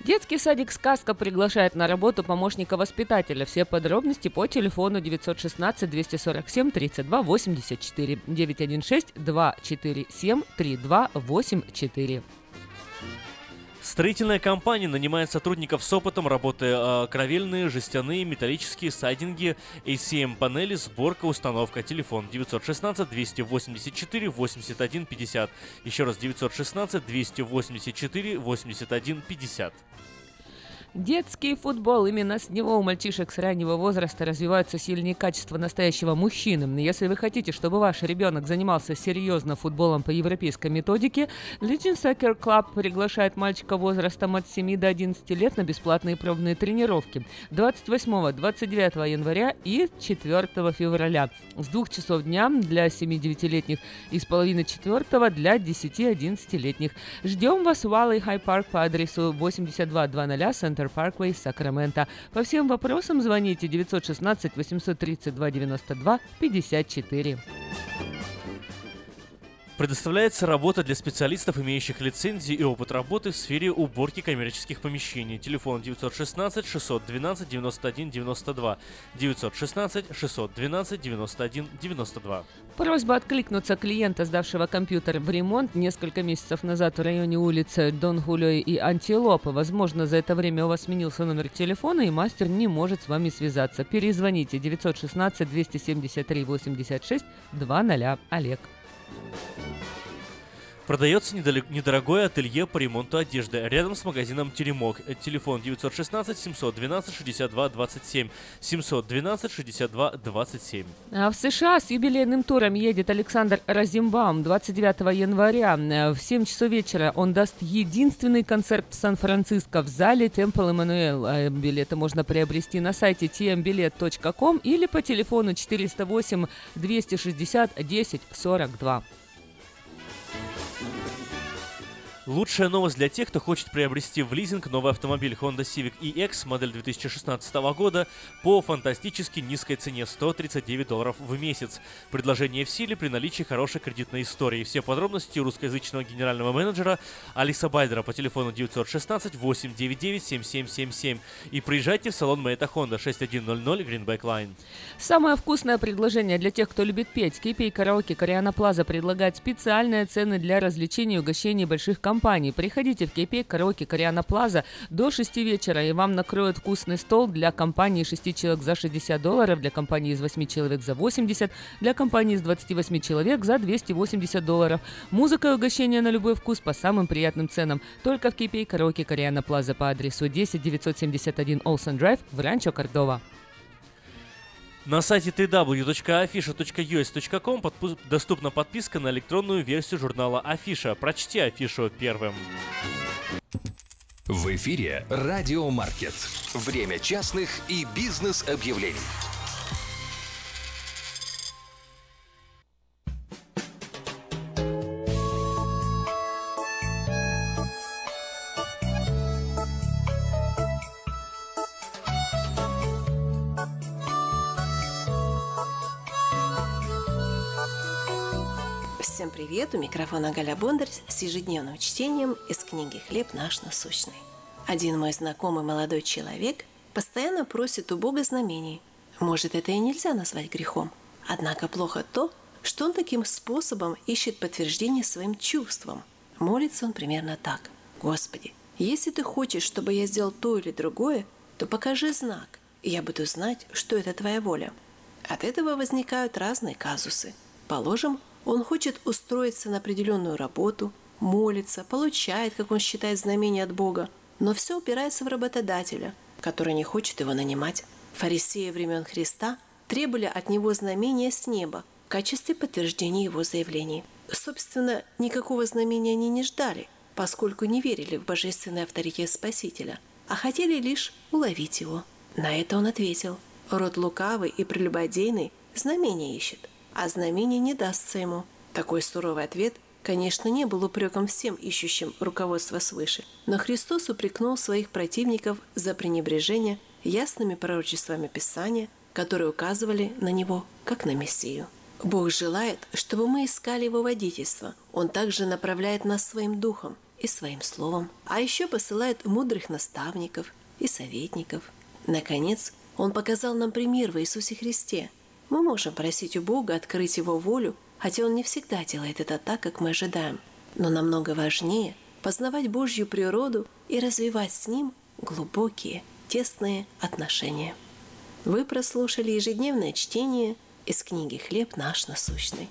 Детский садик «Сказка» приглашает на работу помощника воспитателя. Все подробности по телефону 916 247 32 84 916 247 32 84. Строительная компания нанимает сотрудников с опытом работы э, кровельные, жестяные, металлические, сайдинги, ACM-панели, сборка, установка. Телефон 916 284 81 50. Еще раз 916 284 81 50. Детский футбол. Именно с него у мальчишек с раннего возраста развиваются сильные качества настоящего мужчины. Если вы хотите, чтобы ваш ребенок занимался серьезно футболом по европейской методике, Legion Soccer Club приглашает мальчика возрастом от 7 до 11 лет на бесплатные пробные тренировки 28-29 января и 4 февраля с 2 часов дня для 7-9-летних и с половины 4 для 10-11-летних. Ждем вас в Валлey Хай Парк по адресу 8200 Центр Парквей, Сакраменто. По всем вопросам звоните 916 832 92 54. Предоставляется работа для специалистов, имеющих лицензии и опыт работы в сфере уборки коммерческих помещений. Телефон 916 612 91 92 916 612 91 92. Просьба откликнуться клиента, сдавшего компьютер в ремонт несколько месяцев назад в районе улицы Дон Хулио и Антилопы. Возможно, за это время у вас сменился номер телефона, и мастер не может с вами связаться. Перезвоните 916 273 86 20 Олег. うん。Продается недалек- недорогое ателье по ремонту одежды рядом с магазином Теремок. Телефон 916 712 62 27 712 62 27. А в США с юбилейным туром едет Александр Разимбаум 29 января. В 7 часов вечера он даст единственный концерт в Сан-Франциско в зале Темпл Эммануэл. А Билеты можно приобрести на сайте tmbilet.com или по телефону 408 260 10 42. Лучшая новость для тех, кто хочет приобрести в лизинг новый автомобиль Honda Civic EX модель 2016 года по фантастически низкой цене 139 долларов в месяц. Предложение в силе при наличии хорошей кредитной истории. Все подробности у русскоязычного генерального менеджера Алиса Байдера по телефону 916 899 7777 и приезжайте в салон Мэйта Honda 6100 Greenback Line. Самое вкусное предложение для тех, кто любит петь. Кипи караоке Кориана Плаза предлагает специальные цены для развлечений и угощений больших компаний. Приходите в Кипи караоке Кориана Плаза до 6 вечера, и вам накроют вкусный стол для компании 6 человек за 60 долларов, для компании из 8 человек за 80, для компании из 28 человек за 280 долларов. Музыка и угощения на любой вкус по самым приятным ценам. Только в Кипи караоке Кориана Плаза по адресу 10 971 Олсен Драйв в Ранчо Кордова. На сайте www.afisha.us.com подпу- доступна подписка на электронную версию журнала Афиша. Прочти афишу первым. В эфире «Радиомаркет». Время частных и бизнес-объявлений. Всем привет! У микрофона Галя Бондарь с ежедневным чтением из книги «Хлеб наш насущный». Один мой знакомый молодой человек постоянно просит у Бога знамений. Может, это и нельзя назвать грехом. Однако плохо то, что он таким способом ищет подтверждение своим чувствам. Молится он примерно так. «Господи, если ты хочешь, чтобы я сделал то или другое, то покажи знак, и я буду знать, что это твоя воля». От этого возникают разные казусы. Положим, он хочет устроиться на определенную работу, молится, получает, как он считает, знамение от Бога, но все упирается в работодателя, который не хочет его нанимать. Фарисеи времен Христа требовали от него знамения с неба в качестве подтверждения его заявлений. Собственно, никакого знамения они не ждали – поскольку не верили в божественный авторитет Спасителя, а хотели лишь уловить его. На это он ответил, «Род лукавый и прелюбодейный знамения ищет, а знамение не дастся ему». Такой суровый ответ, конечно, не был упреком всем ищущим руководство свыше, но Христос упрекнул своих противников за пренебрежение ясными пророчествами Писания, которые указывали на Него, как на Мессию. Бог желает, чтобы мы искали Его водительство. Он также направляет нас своим духом и своим словом, а еще посылает мудрых наставников и советников. Наконец, Он показал нам пример в Иисусе Христе. Мы можем просить у Бога открыть Его волю, хотя Он не всегда делает это так, как мы ожидаем. Но намного важнее познавать Божью природу и развивать с Ним глубокие, тесные отношения. Вы прослушали ежедневное чтение из книги «Хлеб наш насущный».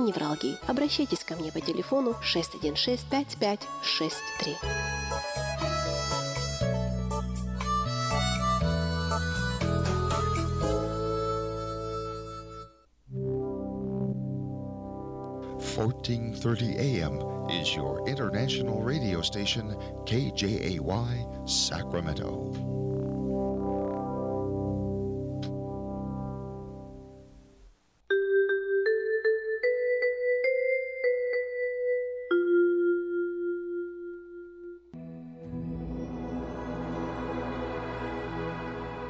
невралгии. Обращайтесь ко мне по телефону 616 5563. Fourteen thirty AM is your international radio station KJAY Sacramento.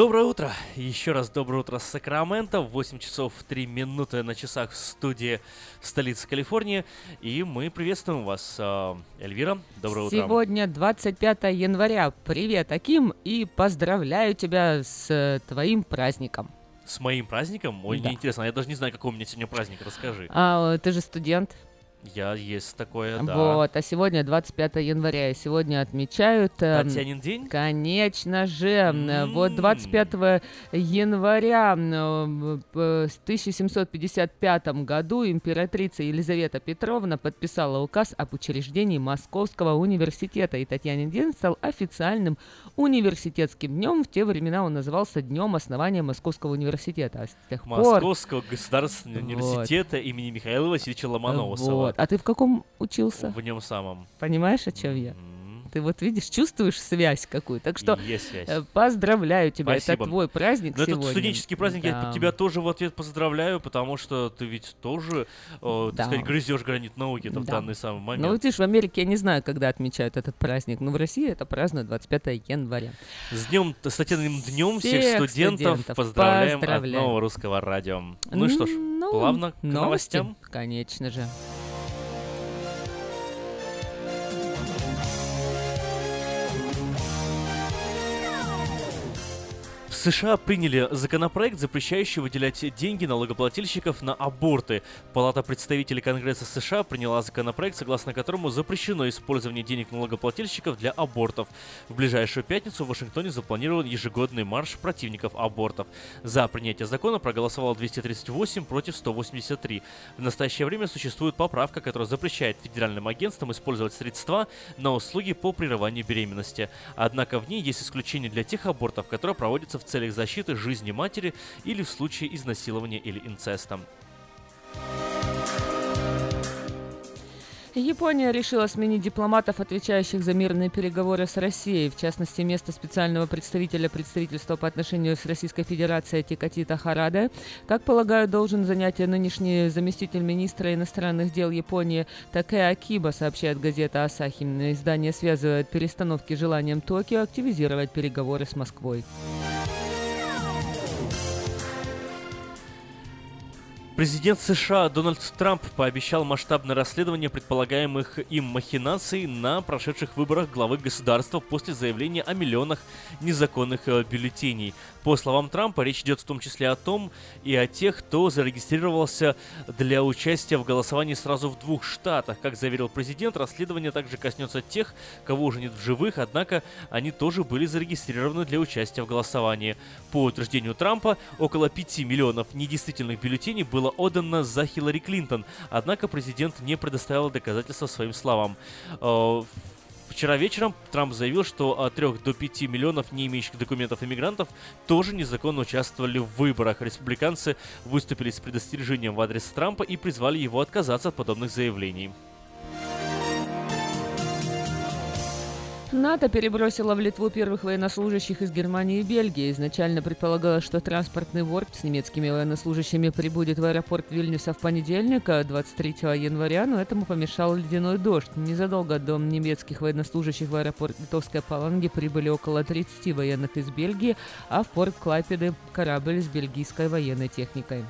Доброе утро! Еще раз доброе утро с Сакрамента. 8 часов 3 минуты на часах в студии столицы Калифорнии. И мы приветствуем вас, а, Эльвира. Доброе утро. Сегодня 25 января. Привет, Аким, и поздравляю тебя с э, твоим праздником. С моим праздником? Ой, Да. мне интересно, я даже не знаю, какой у меня сегодня праздник, расскажи. А, ты же студент. Я есть такое, да. Вот, а сегодня 25 января, и сегодня отмечают... эм, Татьянин день? Конечно же. М, Вот 25 января м, в 1755 году императрица Елизавета Петровна подписала указ об учреждении Московского университета, и Татьянин день стал официальным университетским днем. В те времена он назывался Днем основания Московского университета. А с тех пор... Московского государственного Вот. университета имени Михаила Васильевича Ломоносова. Вот. А ты в каком учился? В нем самом. Понимаешь, о чем я? Ты вот видишь, чувствуешь связь какую. Так что Есть связь. э, поздравляю тебя. Спасибо. Это твой праздник Но сегодня. этот студенческий праздник, я Да. тебя тоже в ответ поздравляю, потому что ты ведь тоже, э, так Да. сказать, грызешь гранит науки в Да. данный самый момент. Ну, вот видишь, в Америке я не знаю, когда отмечают этот праздник, но в России это празднуют 25 января. С днем, с Татьяным днем всех, Всех студентов, студентов поздравляем, поздравляем. от нового русского радио. Ну и что ж, Ну, плавно к новости, новостям. Конечно же. США приняли законопроект, запрещающий выделять деньги налогоплательщиков на аборты. Палата представителей Конгресса США приняла законопроект, согласно которому запрещено использование денег налогоплательщиков для абортов. В ближайшую пятницу в Вашингтоне запланирован ежегодный марш противников абортов. За принятие закона проголосовало 238 против 183. В настоящее время существует поправка, которая запрещает федеральным агентствам использовать средства на услуги по прерыванию беременности. Однако в ней есть исключение для тех абортов, которые проводятся в целях защиты жизни матери или в случае изнасилования или инцеста. Япония решила сменить дипломатов, отвечающих за мирные переговоры с Россией. В частности, место специального представителя представительства по отношению с Российской Федерацией Тикатита Хараде, как полагаю, должен занять нынешний заместитель министра иностранных дел Японии Такэ Акиба, сообщает газета Асахи. Издание связывает перестановки желанием Токио активизировать переговоры с Москвой. Президент США Дональд Трамп пообещал масштабное расследование предполагаемых им махинаций на прошедших выборах главы государства после заявления о миллионах незаконных э, бюллетеней. По словам Трампа, речь идет в том числе о том и о тех, кто зарегистрировался для участия в голосовании сразу в двух штатах. Как заверил президент, расследование также коснется тех, кого уже нет в живых, однако они тоже были зарегистрированы для участия в голосовании. По утверждению Трампа, около 5 миллионов недействительных бюллетеней было отдано за Хиллари Клинтон, однако президент не предоставил доказательства своим словам. Э, Вчера вечером Трамп заявил, что от 3 до 5 миллионов не имеющих документов иммигрантов тоже незаконно участвовали в выборах. Республиканцы выступили с предостережением в адрес Трампа и призвали его отказаться от подобных заявлений. НАТО перебросило в Литву первых военнослужащих из Германии и Бельгии. Изначально предполагалось, что транспортный ворп с немецкими военнослужащими прибудет в аэропорт Вильнюса в понедельник, а 23 января, но этому помешал ледяной дождь. Незадолго до немецких военнослужащих в аэропорт Литовской Паланги прибыли около 30 военных из Бельгии, а в порт Клайпеды корабль с бельгийской военной техникой.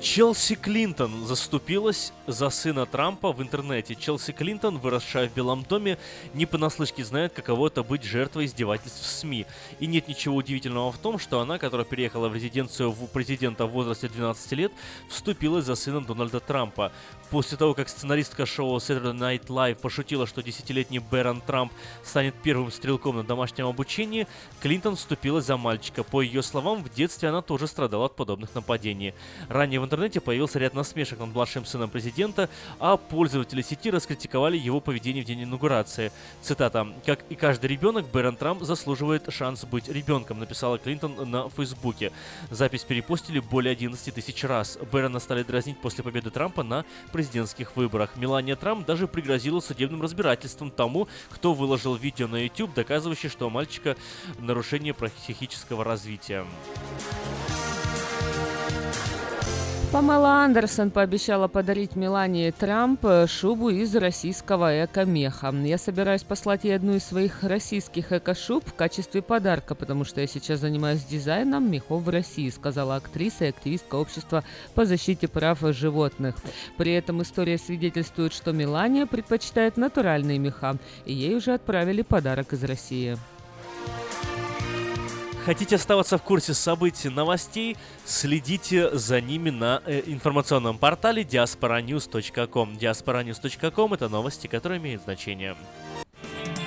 Челси Клинтон заступилась за сына Трампа в интернете. Челси Клинтон, выросшая в Белом доме, не понаслышке знает, каково это быть жертвой издевательств в СМИ. И нет ничего удивительного в том, что она, которая переехала в резиденцию в президента в возрасте 12 лет, вступилась за сыном Дональда Трампа. После того, как сценаристка шоу Saturday Night Live пошутила, что десятилетний Бэрон Трамп станет первым стрелком на домашнем обучении, Клинтон вступилась за мальчика. По ее словам, в детстве она тоже страдала от подобных нападений. Ранее в интернете появился ряд насмешек над младшим сыном президента, а пользователи сети раскритиковали его поведение в день инаугурации. Цитата. «Как и каждый ребенок, Бэрон Трамп заслуживает шанс быть ребенком», написала Клинтон на Фейсбуке. Запись перепостили более 11 тысяч раз. Бэрона стали дразнить после победы Трампа на президентских выборах. Мелания Трамп даже пригрозила судебным разбирательством тому, кто выложил видео на YouTube, доказывающее, что у мальчика нарушение психического развития. Памела Андерсон пообещала подарить Мелании Трамп э, шубу из российского эко-меха. Я собираюсь послать ей одну из своих российских эко-шуб в качестве подарка, потому что я сейчас занимаюсь дизайном мехов в России, сказала актриса и активистка общества по защите прав животных. При этом история свидетельствует, что Мелания предпочитает натуральные меха, и ей уже отправили подарок из России. Хотите оставаться в курсе событий, новостей? Следите за ними на э, информационном портале diasporanews.com. diasporanews.com — это новости, которые имеют значение.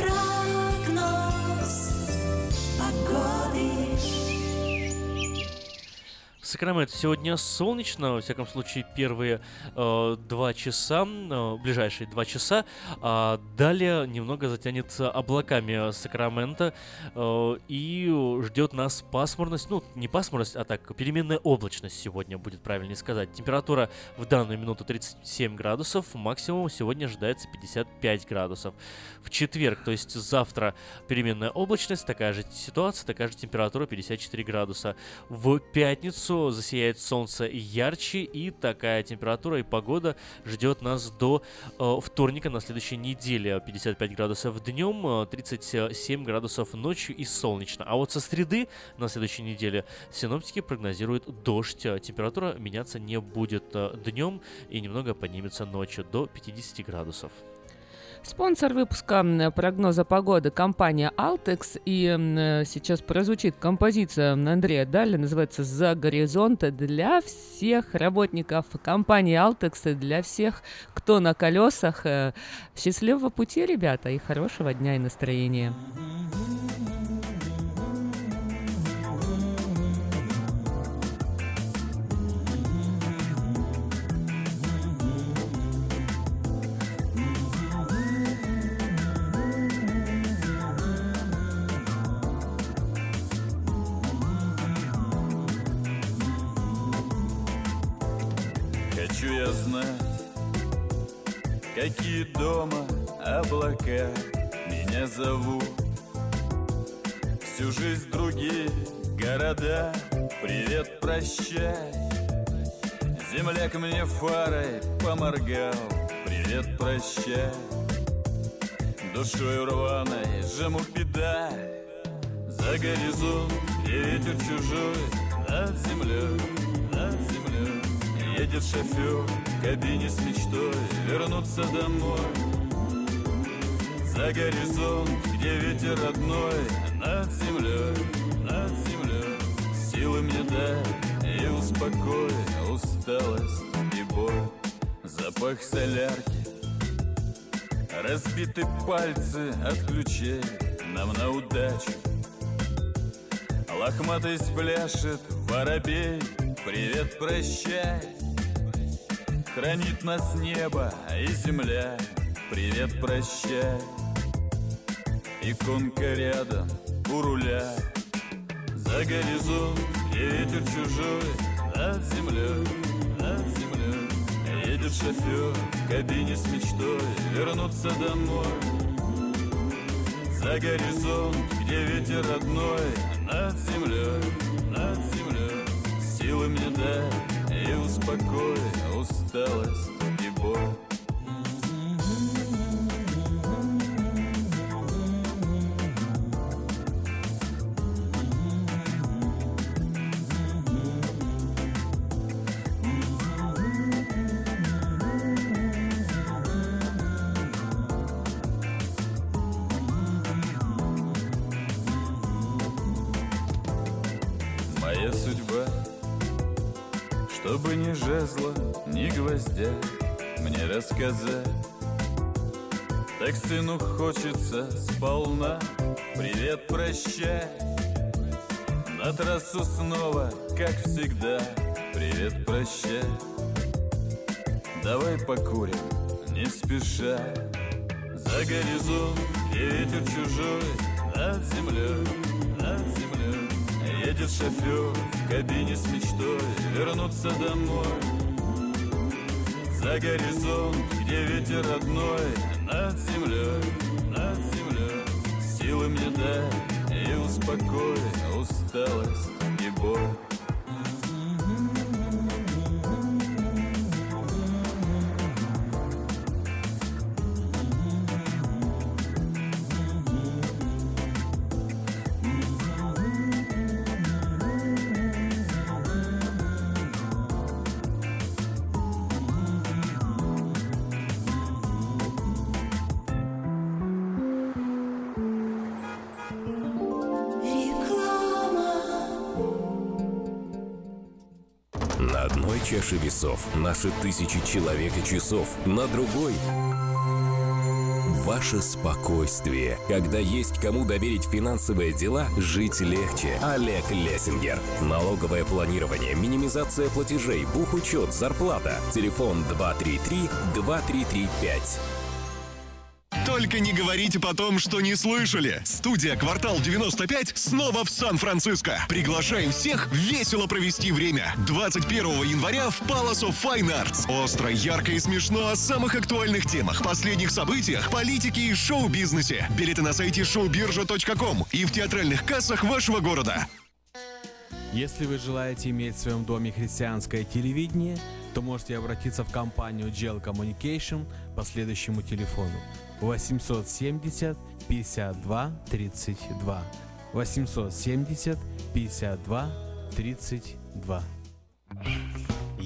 Прогноз погоды. Сакраменто сегодня солнечно, во всяком случае, первые э, два часа, э, ближайшие два часа. А далее немного затянется облаками Сакрамента э, и ждет нас пасмурность, ну, не пасмурность, а так, переменная облачность сегодня, будет правильнее сказать. Температура в данную минуту 37 градусов, максимум сегодня ожидается 55 градусов. В четверг, то есть завтра, переменная облачность, такая же ситуация, такая же температура 54 градуса. В пятницу засияет солнце ярче, и такая температура и погода ждет нас до э, вторника на следующей неделе. 55 градусов днем, э, 37 градусов ночью и солнечно. А вот со среды на следующей неделе синоптики прогнозируют дождь. Э, Температура меняться не будет э, днем и немного поднимется ночью до 50 градусов. Спонсор выпуска прогноза погоды – компания Altex. И э, сейчас прозвучит композиция Андрея Даля, называется «За горизонт» для всех работников компании Altex, для всех, кто на колесах. Э, Счастливого пути, ребята, и хорошего дня и настроения. Какие дома облака меня зовут. Всю жизнь другие города, привет, прощай. Земляк мне фарой поморгал, привет, прощай. Душой рваной жму педаль За горизонт, где ветер чужой Над землей, над землей Едет шофер в кабине с мечтой Вернуться домой. За горизонт, где ветер родной Над землей, над землей. Силы мне дай и успокой Усталость и боль. Запах солярки Разбиты пальцы от ключей Нам на удачу. Лохматость пляшет воробей Привет, прощай Хранит нас небо и земля. Привет, прощай. Иконка рядом у руля. За горизонт, где ветер чужой. Над землей, над землей. Едет шофер в кабине с мечтой. Вернуться домой. За горизонт, где ветер родной. Над землей, над землей. Силы мне дай и Усталость и боль Мне рассказать Так сыну хочется сполна Привет, прощай На трассу снова, как всегда Привет, прощай Давай покурим, не спеша. За горизонт, где ветер чужой Над землей, над землей. Едет шофер в кабине с мечтой Вернуться домой За горизонт, где ветер родной Над землей, над землей. Силы мне дай и успокой Усталость и боль чаше весов наши тысячи человек и часов, на другой Ваше спокойствие. Когда есть кому доверить финансовые дела, жить легче. Олег Лессингер. Налоговое планирование, минимизация платежей, бухучет, зарплата. Телефон 233-2335. Только не говорите потом, что не слышали. Студия «Квартал 95» снова в Сан-Франциско. Приглашаем всех весело провести время. 21 января в Palace of Fine Arts. Остро, ярко и смешно о самых актуальных темах, последних событиях, политике и шоу-бизнесе. Билеты на сайте showbirja.com и в театральных кассах вашего города. Если вы желаете иметь в своем доме христианское телевидение, то можете обратиться в компанию Gel Communication по следующему телефону 870 52 32 870 52 32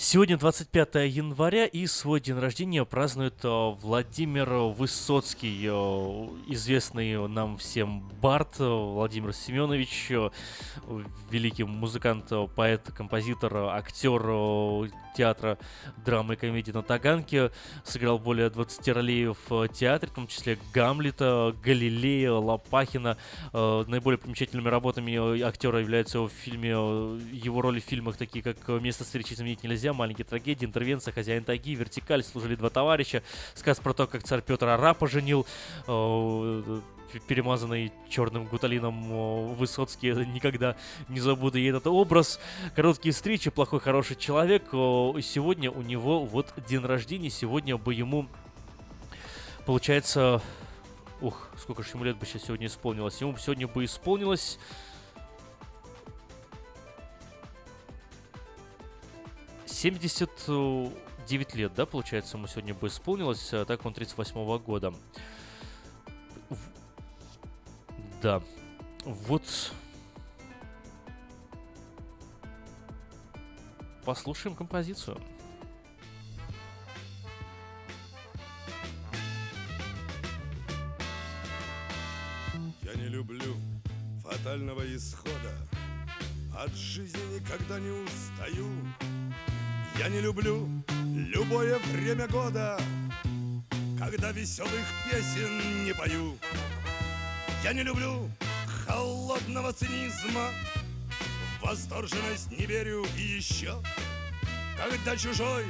Сегодня 25 января и свой день рождения празднует э, Владимир Высоцкий, э, известный нам всем Барт, Владимир Семенович, э, великий музыкант, поэт, композитор, актер театра драмы и комедии на Таганке, сыграл более 20 ролей в театре, в том числе Гамлета, Галилея, Лопахина. Наиболее примечательными работами актера являются в фильме, его роли в фильмах такие, как «Место встречи изменить нельзя», «Маленькие трагедии», «Интервенция», «Хозяин тайги», «Вертикаль», «Служили два товарища», сказ про то, как царь Петр Ара поженил, э, п- перемазанный черным гуталином э, Высоцкий никогда не забуду и этот образ. Короткие встречи, плохой хороший человек. Э, Сегодня у него вот день рождения, сегодня бы ему получается... Ух, сколько же ему лет бы сейчас сегодня исполнилось. Ему сегодня бы исполнилось... Семьдесят девять лет, да, получается, ему сегодня бы исполнилось, а так он 38 года. Да. Вот. Послушаем композицию. Я не люблю фатального исхода От жизни никогда не устаю Я не люблю любое время года Когда веселых песен не пою. Я не люблю холодного цинизма В восторженность не верю. И еще Когда чужой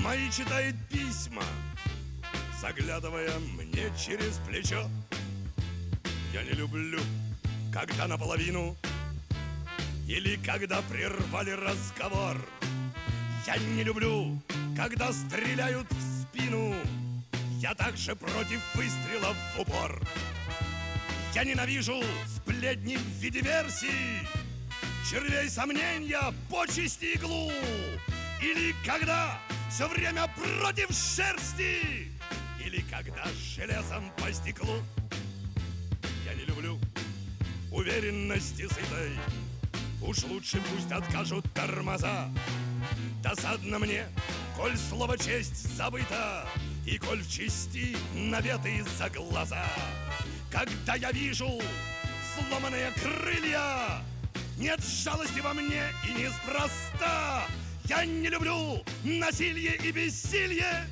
мои читает письма Заглядывая мне через плечо. Я не люблю, когда наполовину Или когда прервали разговор Я не люблю, когда стреляют в спину Я также против выстрелов в упор Я ненавижу сплетни в виде версий Червей сомнения, почести иглу Или когда все время против шерсти? Или когда железом по стеклу? Я не люблю уверенности сытой Уж лучше пусть откажут тормоза Досадно мне, коль слово честь забыто И коль в чести наветы за глаза. Когда я вижу сломанные крылья Нет жалости во мне и неспроста. Я не люблю насилие и бессилие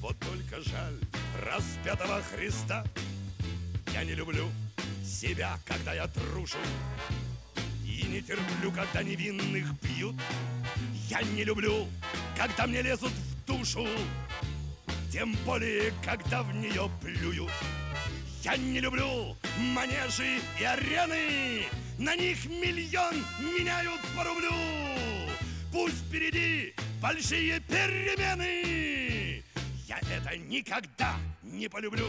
Вот только жаль распятого Христа. Я не люблю себя, когда я трушу И не терплю, когда невинных бьют Я не люблю, когда мне лезут в душу Тем более, когда в нее плюют. Я не люблю манежи и арены На них миллион меняют по рублю. Пусть впереди большие перемены Я это никогда не полюблю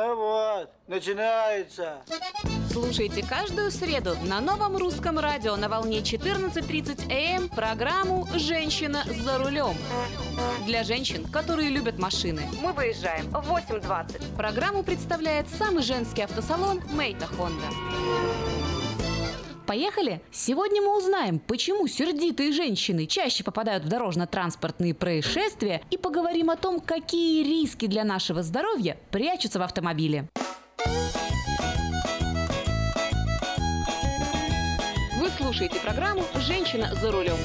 А вот, начинается. Слушайте каждую среду на новом русском радио на волне 14.30 АМ эм программу «Женщина за рулем». Для женщин, которые любят машины. Мы выезжаем в 8.20. Программу представляет самый женский автосалон «Мейта Хонда». Поехали! Сегодня мы узнаем, почему сердитые женщины чаще попадают в дорожно-транспортные происшествия и поговорим о том, какие риски для нашего здоровья прячутся в автомобиле. Вы слушаете программу «Женщина за рулем».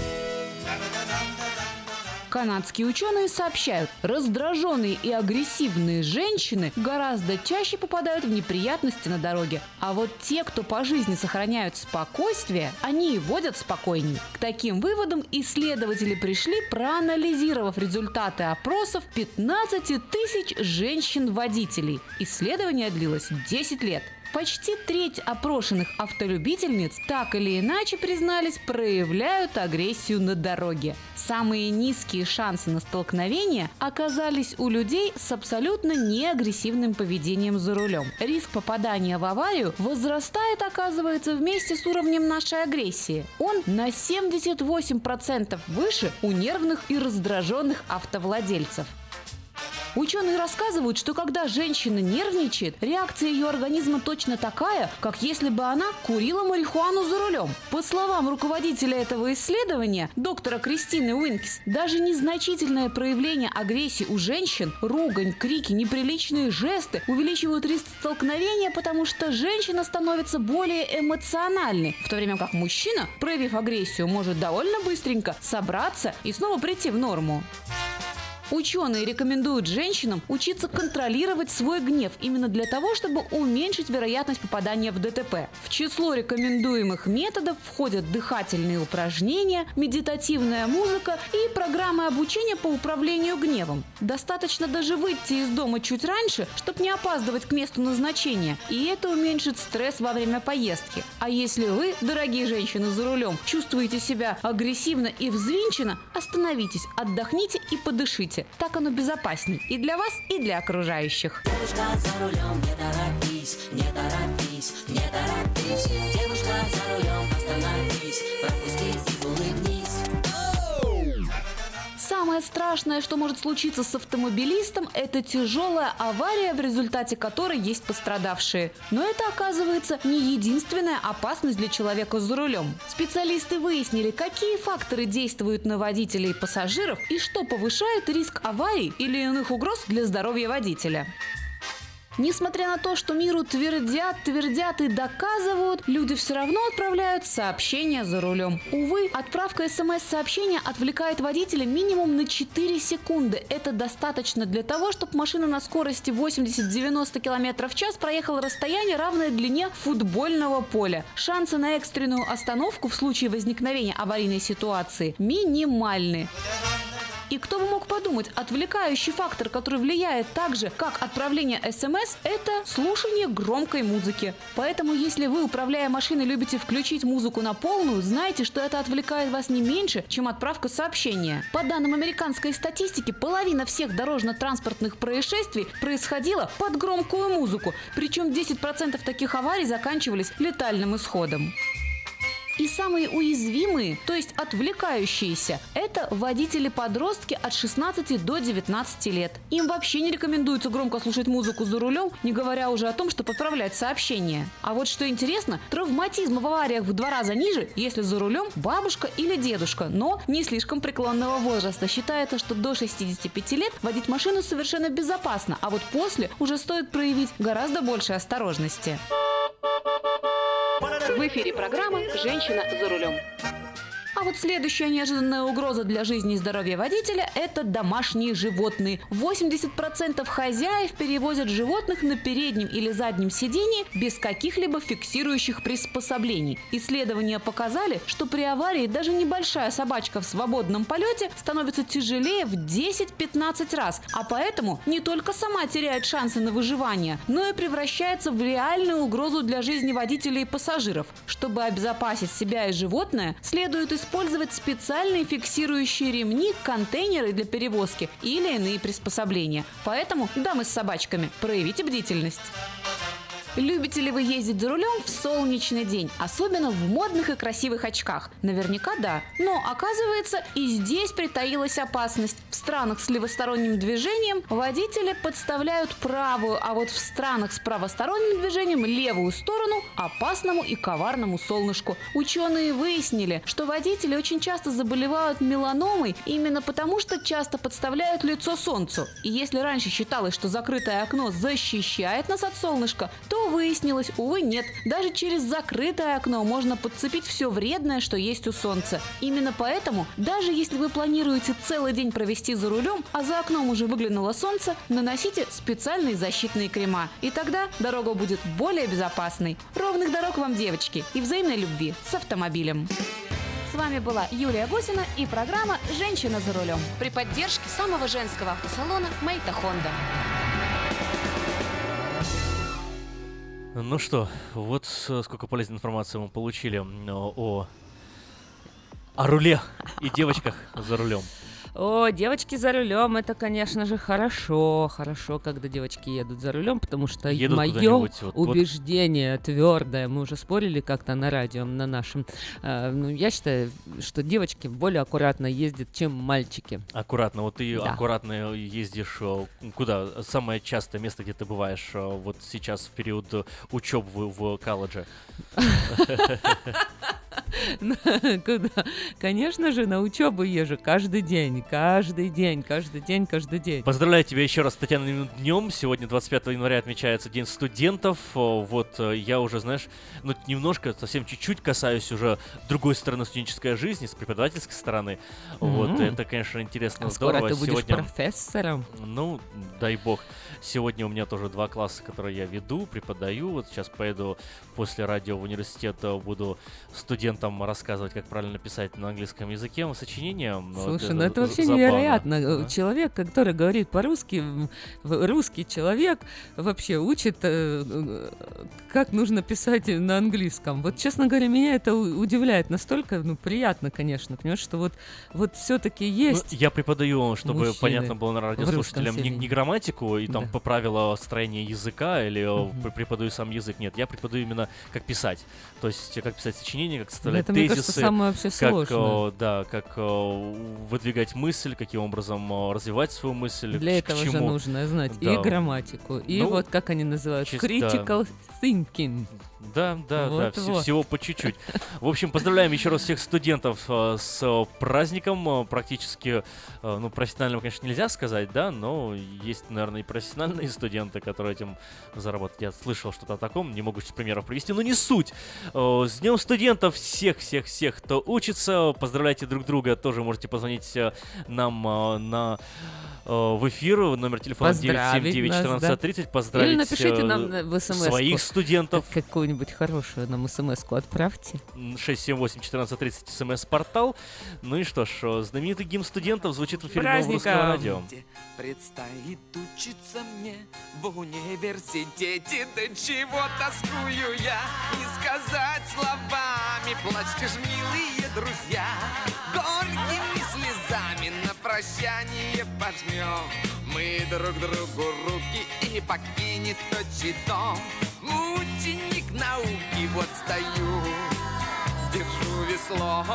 Канадские ученые сообщают, раздраженные и агрессивные женщины гораздо чаще попадают в неприятности на дороге. А вот те, кто по жизни сохраняют спокойствие, они и водят спокойней. К таким выводам исследователи пришли, проанализировав результаты опросов 15 тысяч женщин-водителей. Исследование длилось 10 лет. Почти треть опрошенных автолюбительниц так или иначе признались, проявляют агрессию на дороге. Самые низкие шансы на столкновение оказались у людей с абсолютно неагрессивным поведением за рулем. Риск попадания в аварию возрастает, оказывается, вместе с уровнем нашей агрессии. Он на 78% выше у нервных и раздраженных автовладельцев. Ученые рассказывают, что когда женщина нервничает, реакция ее организма точно такая, как если бы она курила марихуану за рулем. По словам руководителя этого исследования, доктора Кристины Уинкис, даже незначительное проявление агрессии у женщин, ругань, крики, неприличные жесты увеличивают риск столкновения, потому что женщина становится более эмоциональной, в то время как мужчина, проявив агрессию, может довольно быстренько собраться и снова прийти в норму. Ученые рекомендуют женщинам учиться контролировать свой гнев именно для того, чтобы уменьшить вероятность попадания в ДТП. В число рекомендуемых методов входят дыхательные упражнения, медитативная музыка и программы обучения по управлению гневом. Достаточно даже выйти из дома чуть раньше, чтобы не опаздывать к месту назначения, и это уменьшит стресс во время поездки. А если вы, дорогие женщины за рулем, чувствуете себя агрессивно и взвинченно, остановитесь, отдохните и подышите. Так оно безопасней и для вас, и для окружающих. Девушка за рулем, не торопись, не торопись, не торопись. Девушка за рулем, остановись, Самое страшное, что может случиться с автомобилистом, это тяжелая авария, в результате которой есть пострадавшие. Но это, оказывается, не единственная опасность для человека за рулем. Специалисты выяснили, какие факторы действуют на водителей и пассажиров и что повышает риск аварий или иных угроз для здоровья водителя. Несмотря на то, что миру твердят, твердят и доказывают, люди все равно отправляют сообщения за рулем. Увы, отправка смс-сообщения отвлекает водителя минимум на 4 секунды. Это достаточно для того, чтобы машина на скорости 80-90 км в час проехала расстояние, равное длине футбольного поля. Шансы на экстренную остановку в случае возникновения аварийной ситуации минимальны. И кто бы мог подумать, отвлекающий фактор, который влияет так же, как отправление смс, это слушание громкой музыки. Поэтому, если вы, управляя машиной, любите включить музыку на полную, знайте, что это отвлекает вас не меньше, чем отправка сообщения. По данным американской статистики, половина всех дорожно-транспортных происшествий происходила под громкую музыку, причем 10% таких аварий заканчивались летальным исходом. И самые уязвимые, то есть отвлекающиеся, это водители-подростки от 16 до 19 лет. Им вообще не рекомендуется громко слушать музыку за рулем, не говоря уже о том, что подправлять сообщения. А вот что интересно, травматизм в авариях в два раза ниже, если за рулем бабушка или дедушка, но не слишком преклонного возраста. Считается, что до 65 лет водить машину совершенно безопасно, а вот после уже стоит проявить гораздо больше осторожности. В эфире программа «Женщина за рулем». Вот следующая неожиданная угроза для жизни и здоровья водителя – это домашние животные. 80% хозяев перевозят животных на переднем или заднем сидении без каких-либо фиксирующих приспособлений. Исследования показали, что при аварии даже небольшая собачка в свободном полете становится тяжелее в 10-15 раз, а поэтому не только сама теряет шансы на выживание, но и превращается в реальную угрозу для жизни водителей и пассажиров. Чтобы обезопасить себя и животное, следует использовать специальные фиксирующие ремни, контейнеры для перевозки или иные приспособления. Поэтому, дамы с собачками, проявите бдительность. Любите ли вы ездить за рулем в солнечный день, особенно в модных и красивых очках? Наверняка да. Но оказывается, и здесь притаилась опасность. В странах с левосторонним движением водители подставляют правую, а вот в странах с правосторонним движением левую сторону опасному и коварному солнышку. Ученые выяснили, что водители очень часто заболевают меланомой именно потому, что часто подставляют лицо солнцу. И если раньше считалось, что закрытое окно защищает нас от солнышка, то выяснилось, увы, нет. Даже через закрытое окно можно подцепить все вредное, что есть у солнца. Именно поэтому, даже если вы планируете целый день провести за рулем, а за окном уже выглянуло солнце, наносите специальные защитные крема. И тогда дорога будет более безопасной. Ровных дорог вам, девочки, и взаимной любви с автомобилем. С вами была Юлия Гусина и программа «Женщина за рулем» при поддержке самого женского автосалона «Мейта Хонда». Ну что, вот э, сколько полезной информации мы получили о, о, о руле и девочках за рулем. О, девочки за рулем, это, конечно же, хорошо. Хорошо, когда девочки едут за рулем, потому что Едут мое вот- вот- убеждение твердое, мы уже спорили как-то на радио, на нашем. э, ну, я считаю, что девочки более аккуратно ездят, чем мальчики. Аккуратно, вот ты Да. аккуратно ездишь э, куда? Самое частое место, где ты бываешь э, вот сейчас в период учебы в, в колледже. Куда? Конечно же, на учебу езжу каждый день, каждый день, каждый день, каждый день. Поздравляю тебя еще раз с Татьяниным днем. Сегодня, 25 января, отмечается День студентов. Вот э, я уже, знаешь, ну немножко, совсем чуть-чуть касаюсь уже другой стороны студенческой жизни, с преподавательской стороны. Вот, Мгм. это, конечно, интересно, А скоро здорово. ты будешь Сегодня- профессором. Ну, дай бог. Сегодня у меня тоже два класса, которые я веду, преподаю. Вот сейчас поеду после радио в университет, э, буду студентам рассказывать, как правильно писать на английском языке сочинения. Вот Слушай, ну это вообще забавно. невероятно. Э, Да. Человек, который говорит по-русски, русский человек вообще учит, э, э, как нужно писать на английском. Вот, честно говоря, меня это удивляет настолько, ну, приятно, конечно, понимаешь, что вот, вот все-таки Ну, есть... я преподаю, чтобы мужчины понятно было на радиослушателям, не, не грамматику и там Да. По правила строения языка или пр- преподаю сам язык. Нет, я преподаю именно как писать. То есть как писать сочинения, как составлять это, мне тезисы. кажется, самое вообще как, сложное. э, да, как выдвигать мысль, каким образом развивать свою мысль. Для к- к этого же чему. нужно знать Да. и грамматику, и Ну, вот как они называют, чисто- critical thinking. Да, да, да, Вот, вс- вот. всего по чуть-чуть. В общем, поздравляем еще раз всех студентов э, с э, праздником. Э, Практически, э, ну, профессиональным, конечно, нельзя сказать, да, но есть, наверное, и профессиональные студенты, которые этим зарабатывают. Я слышал что-то о таком, не могу сейчас примеров привести, но не суть. Э, С Днем студентов всех-всех-всех, кто учится. Поздравляйте друг друга. Тоже можете позвонить нам на в эфир, номер телефона Поздравить 979 нас, 1430, да. поздравить Или напишите э, нам на- в смс своих студентов. Какую-нибудь хорошую нам смс-ку отправьте. 678-1430 смс-портал. Ну и что ж, э, знаменитый гимн студентов звучит в эфире Праздником! радио. Предстоит учиться мне в университете До чего тоскую я, не сказать словами Плачьте ж, милые друзья, На прощание пожмем мы друг другу руки И покинет отчий дом. Ученик науки, вот стою Держу весло,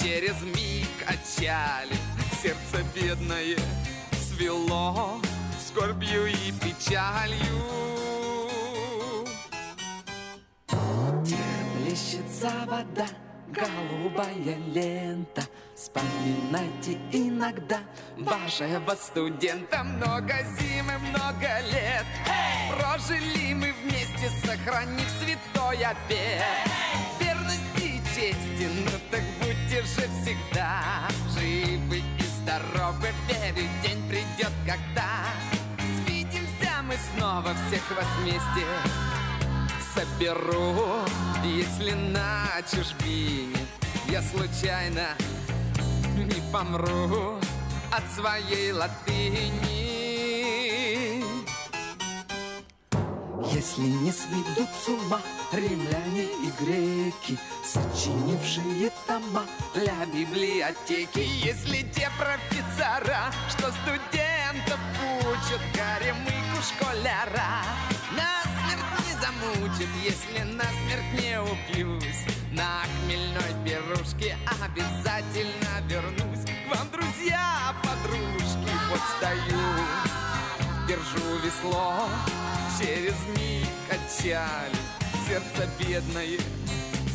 через миг отчали Сердце бедное свело. Скорбью и печалью. Плещется вода, голубая лента Вспоминайте иногда вашего студента Много зим и много лет. Прожили мы вместе, сохранив святой обет Верность и чести, ну так будьте же всегда Живы и здоровы, верю, день придет, когда Свидимся мы снова, всех вас вместе. Соберу Если на чужбине я случайно не помру от своей латыни. Если не сведут с ума римляне и греки Сочинившие тома для библиотеки Если те профессора, что студентов учат Горемыку школяра Насмерть не замучат, если насмерть не упьюсь На хмельной пирушке обязательно вернусь. К вам, друзья, подружки, вот стою Держу весло, через миг отчали Сердце бедное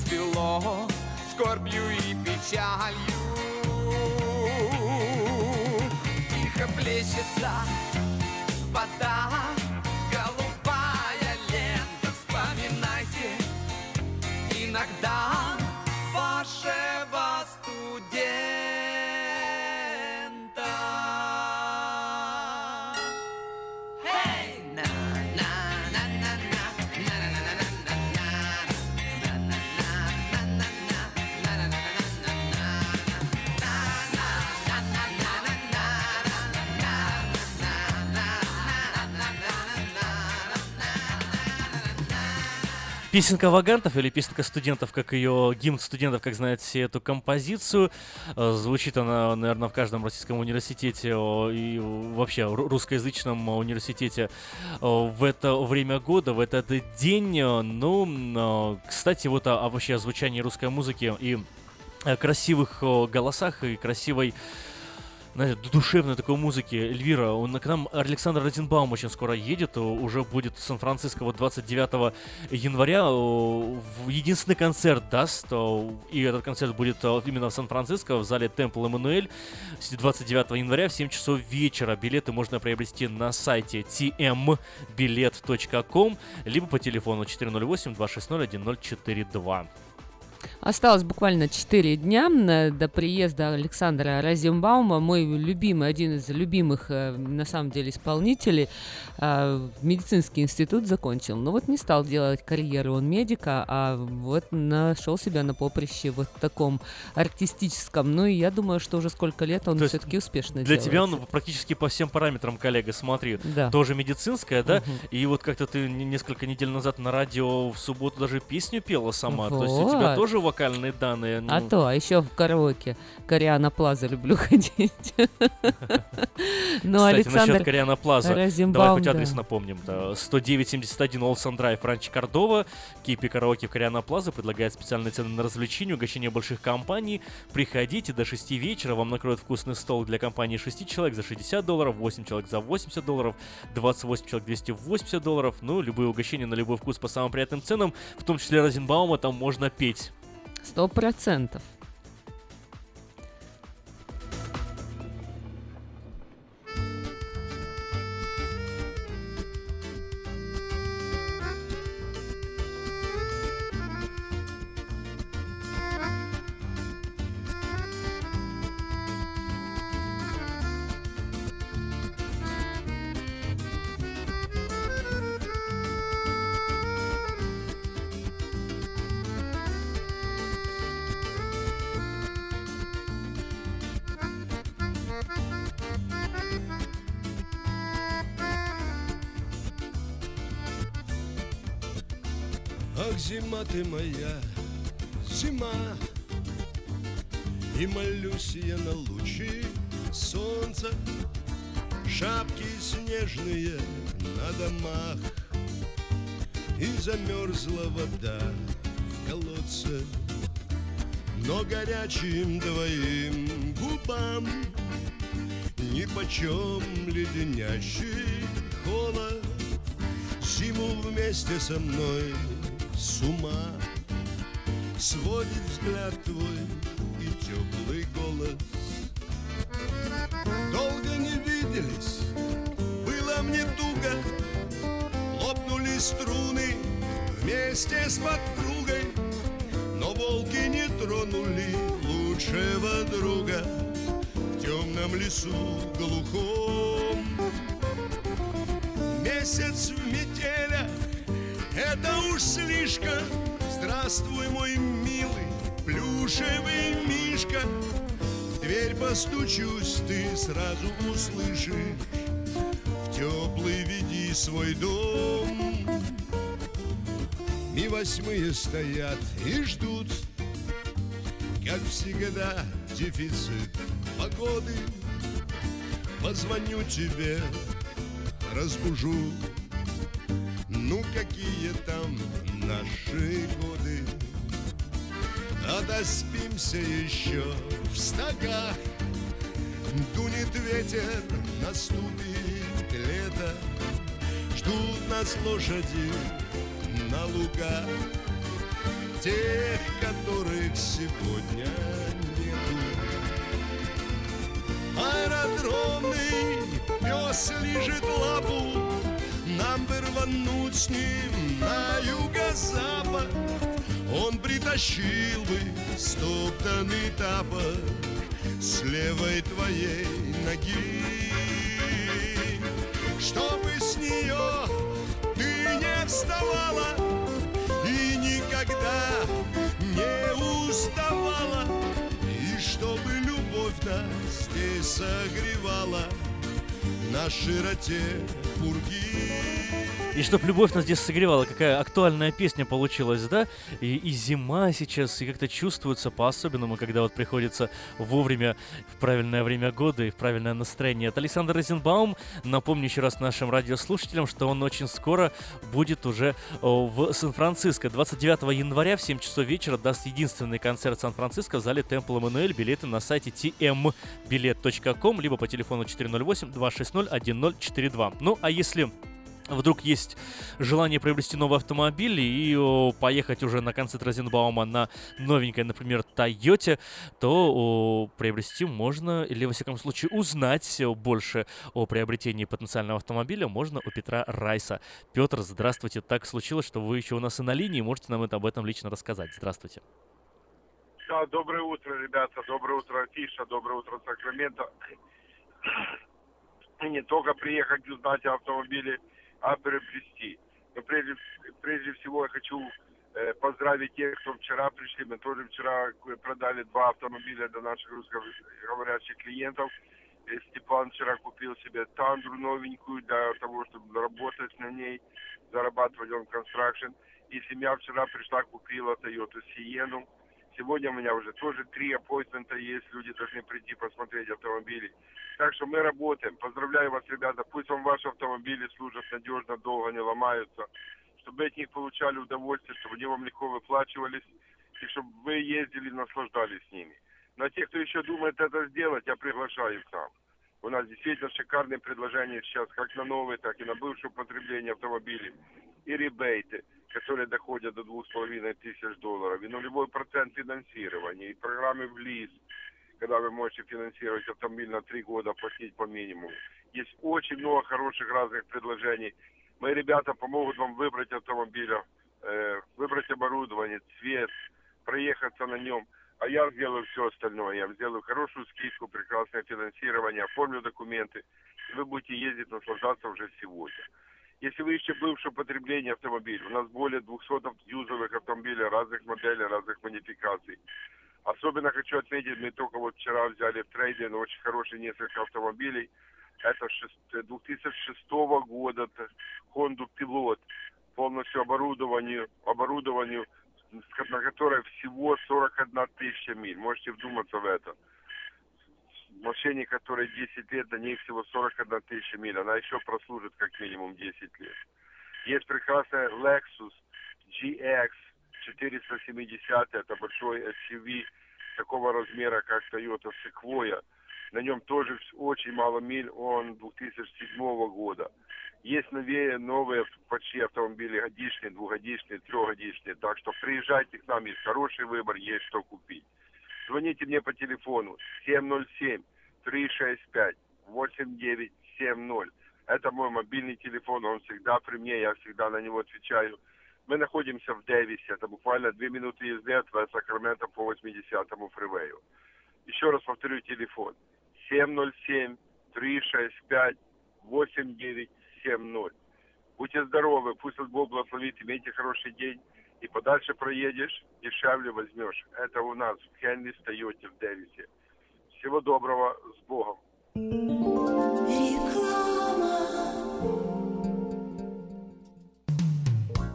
свело скорбью и печалью. Тихо плещется вода Песенка вагантов или песенка студентов, как ее гимн студентов, как знают все эту композицию. Э, Звучит она, наверное, в каждом российском университете и вообще ру- русскоязычном университете э, в это время года, в этот день. Э, Ну, кстати, вот о, о вообще о звучании русской музыки и красивых голосах и красивой знаете, ду- душевной такой музыки. Эльвира, он, к нам Александр Розенбаум очень скоро едет, о, уже будет в Сан-Франциско вот 29 января. в единственный концерт даст, о, и этот концерт будет именно в Сан-Франциско, в зале Темпл Эммануэль, с 29 января в 7 часов вечера. Билеты можно приобрести на сайте tmbilet.com, либо по телефону 408-260-1042. Осталось буквально 4 дня м, до приезда Александра Розенбаума, мой любимый, один из любимых, э, на самом деле, исполнителей. э, Медицинский институт закончил, но вот не стал делать карьеру он медика, а вот нашел себя на поприще вот таком артистическом. Ну и я думаю, что уже сколько лет он все-таки успешно Для делает. тебя он практически по всем параметрам, коллега, смотри. Да. Тоже медицинская, да? Мгм. И вот как-то ты не- несколько недель назад на радио в субботу даже песню пела сама. То есть у тебя Вот. тоже вокальные данные. А Ну, то, а еще в караоке Кориана Плаза люблю ходить. Ну, Кстати, Александр насчет Кориана Плаза. Давай хоть адрес напомним. Да. 10971 Олсен Драйв, Ранчо Кордова. Кипи Караоке Кориана Плаза предлагает специальные цены на развлечения, угощение больших компаний. Приходите до 6 вечера, вам накроют вкусный стол для компании 6 человек за 60 долларов, 8 человек за 80 долларов, 28 человек 280 долларов. Ну, любые угощения на любой вкус по самым приятным ценам, в том числе Розенбаума, там можно петь. Сто процентов. Ты моя, зима. И молюсь я на лучи солнца Шапки снежные на домах. И замерзла вода в колодце Но горячим твоим губам Ни почем леденящий холод. Зиму вместе со мной с ума. Сводит взгляд твой и теплый голос. Долго не виделись, было мне туго. Лопнули струны вместе с подругой Но волки не тронули лучшего друга В темном лесу глухом. Месяц в метелях это уж слишком. Здравствуй, мой милый плюшевый мишка. Дверь постучусь, ты сразу услышишь. В теплый веди свой дом. Ми восьмые стоят и ждут. Как всегда дефицит погоды. Позвоню тебе, разбужу ну какие там наши годы? Отоспимся еще в стогах Дунет ветер, наступит лето. Ждут нас лошади на лугах. Тех, которых сегодня нету. Аэродромный пес лежит лапу нам бы рвануть с ним на юго-запад. Он притащил бы стоптанный тапок С левой твоей ноги. Чтобы с нее ты не вставала И никогда не уставала. И чтобы любовь нас здесь согревала На широте пурги И чтоб любовь нас здесь согревала, какая актуальная песня получилась, да? И, и зима сейчас, и как-то чувствуется по-особенному, когда вот приходится вовремя, в правильное время года и в правильное настроение. Это Александр Розенбаум. Напомню еще раз нашим радиослушателям, что он очень скоро будет уже в Сан-Франциско. 29 января в 7 часов вечера даст единственный концерт Сан-Франциско в зале Темпл Эммануэль. Билеты на сайте tmbilet.com, либо по телефону 408-260-1042. Ну, а если вдруг есть желание приобрести новый автомобиль и поехать уже на концерт Розенбаума на новенькой, например, Тойоте, то приобрести можно, или, во всяком случае, узнать больше о приобретении потенциального автомобиля можно у Петра Райса. Петр, здравствуйте. Так случилось, что вы еще у нас и на линии, можете нам это об этом лично рассказать. Здравствуйте. Да, доброе утро, ребята. Доброе утро, Афиша. Доброе утро, Сакраменто. И не только приехать узнать о автомобиле, а приобрести. Но прежде, прежде всего я хочу э, поздравить тех, кто вчера пришли. Мы тоже вчера продали два автомобиля для наших русскоговорящих клиентов. Э, Степан вчера купил себе Тандру новенькую для того, чтобы работать на ней, зарабатывать он констракшн. И семья вчера пришла, купила Toyota Сиену. Сегодня у меня уже тоже три аппойтмента есть, люди должны прийти посмотреть автомобили. Так что мы работаем. Поздравляю вас, ребята. Пусть вам ваши автомобили служат надежно, долго, не ломаются. Чтобы от них получали удовольствие, чтобы они вам легко выплачивались. И чтобы вы ездили, наслаждались ними. Но те, кто еще думает это сделать, я приглашаю их к нам. У нас действительно шикарные предложения сейчас, как на новые, так и на бывшее употребление автомобилей. И ребейты, которые доходят до двух с половиной тысяч долларов. И нулевой процент финансирования. И программы в лиз, когда вы можете финансировать автомобиль на три года, платить по минимуму. Есть очень много хороших разных предложений. Мои ребята помогут вам выбрать автомобиля, э, выбрать оборудование, цвет, проехаться на нем. А я сделаю все остальное. Я сделаю хорошую скидку, прекрасное финансирование, оформлю документы. И вы будете ездить, наслаждаться уже сегодня. Если вы ищете бывшее потребление автомобиля, у нас более 200 юзовых автомобилей разных моделей, разных модификаций. Особенно хочу отметить, мы только вот вчера взяли в трейдинг очень хорошие несколько автомобилей. Это шест- 2006 года Honda Pilot, полностью оборудованию, оборудованию, на которой всего 41 тысяча миль. Можете вдуматься в это. Машине, которой 10 лет, на ней всего 41 тысяча миль. Она еще прослужит как минимум 10 лет. Есть прекрасная Lexus GX 470, это большой SUV такого размера, как Toyota Sequoia. На нем тоже очень мало миль, он 2007 года. Есть новее, новые почти автомобили годичные, двухгодичные, трехгодичные. Так что приезжайте к нам, есть хороший выбор, есть что купить. Звоните мне по телефону 707-365-8970. Это мой мобильный телефон, он всегда при мне, я всегда на него отвечаю. Мы находимся в Дэвисе, это буквально две минуты езды от Сакрамента по 80-му фривею. Еще раз повторю телефон. 707-365-8970. Будьте здоровы, пусть Бог благословит, имейте хороший день. И подальше проедешь, дешевле возьмешь. Это у нас в Хенли Тойоте в Дэвисе. Всего доброго, с Богом.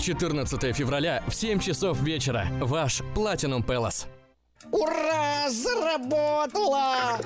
14 февраля в 7 часов вечера. Ваш Platinum Palace. Ура! Заработала!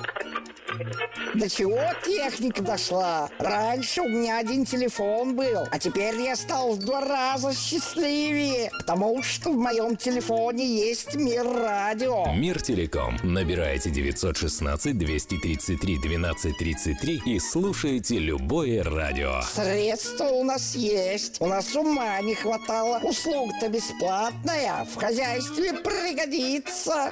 До чего техника дошла? Раньше у меня один телефон был, а теперь я стал в два раза счастливее, потому что в моем телефоне есть мир радио. Мир Телеком. Набираете 916 233 1233 и слушаете любое радио. Средства у нас есть, у нас ума не хватало. Услуга-то бесплатная, в хозяйстве пригодится.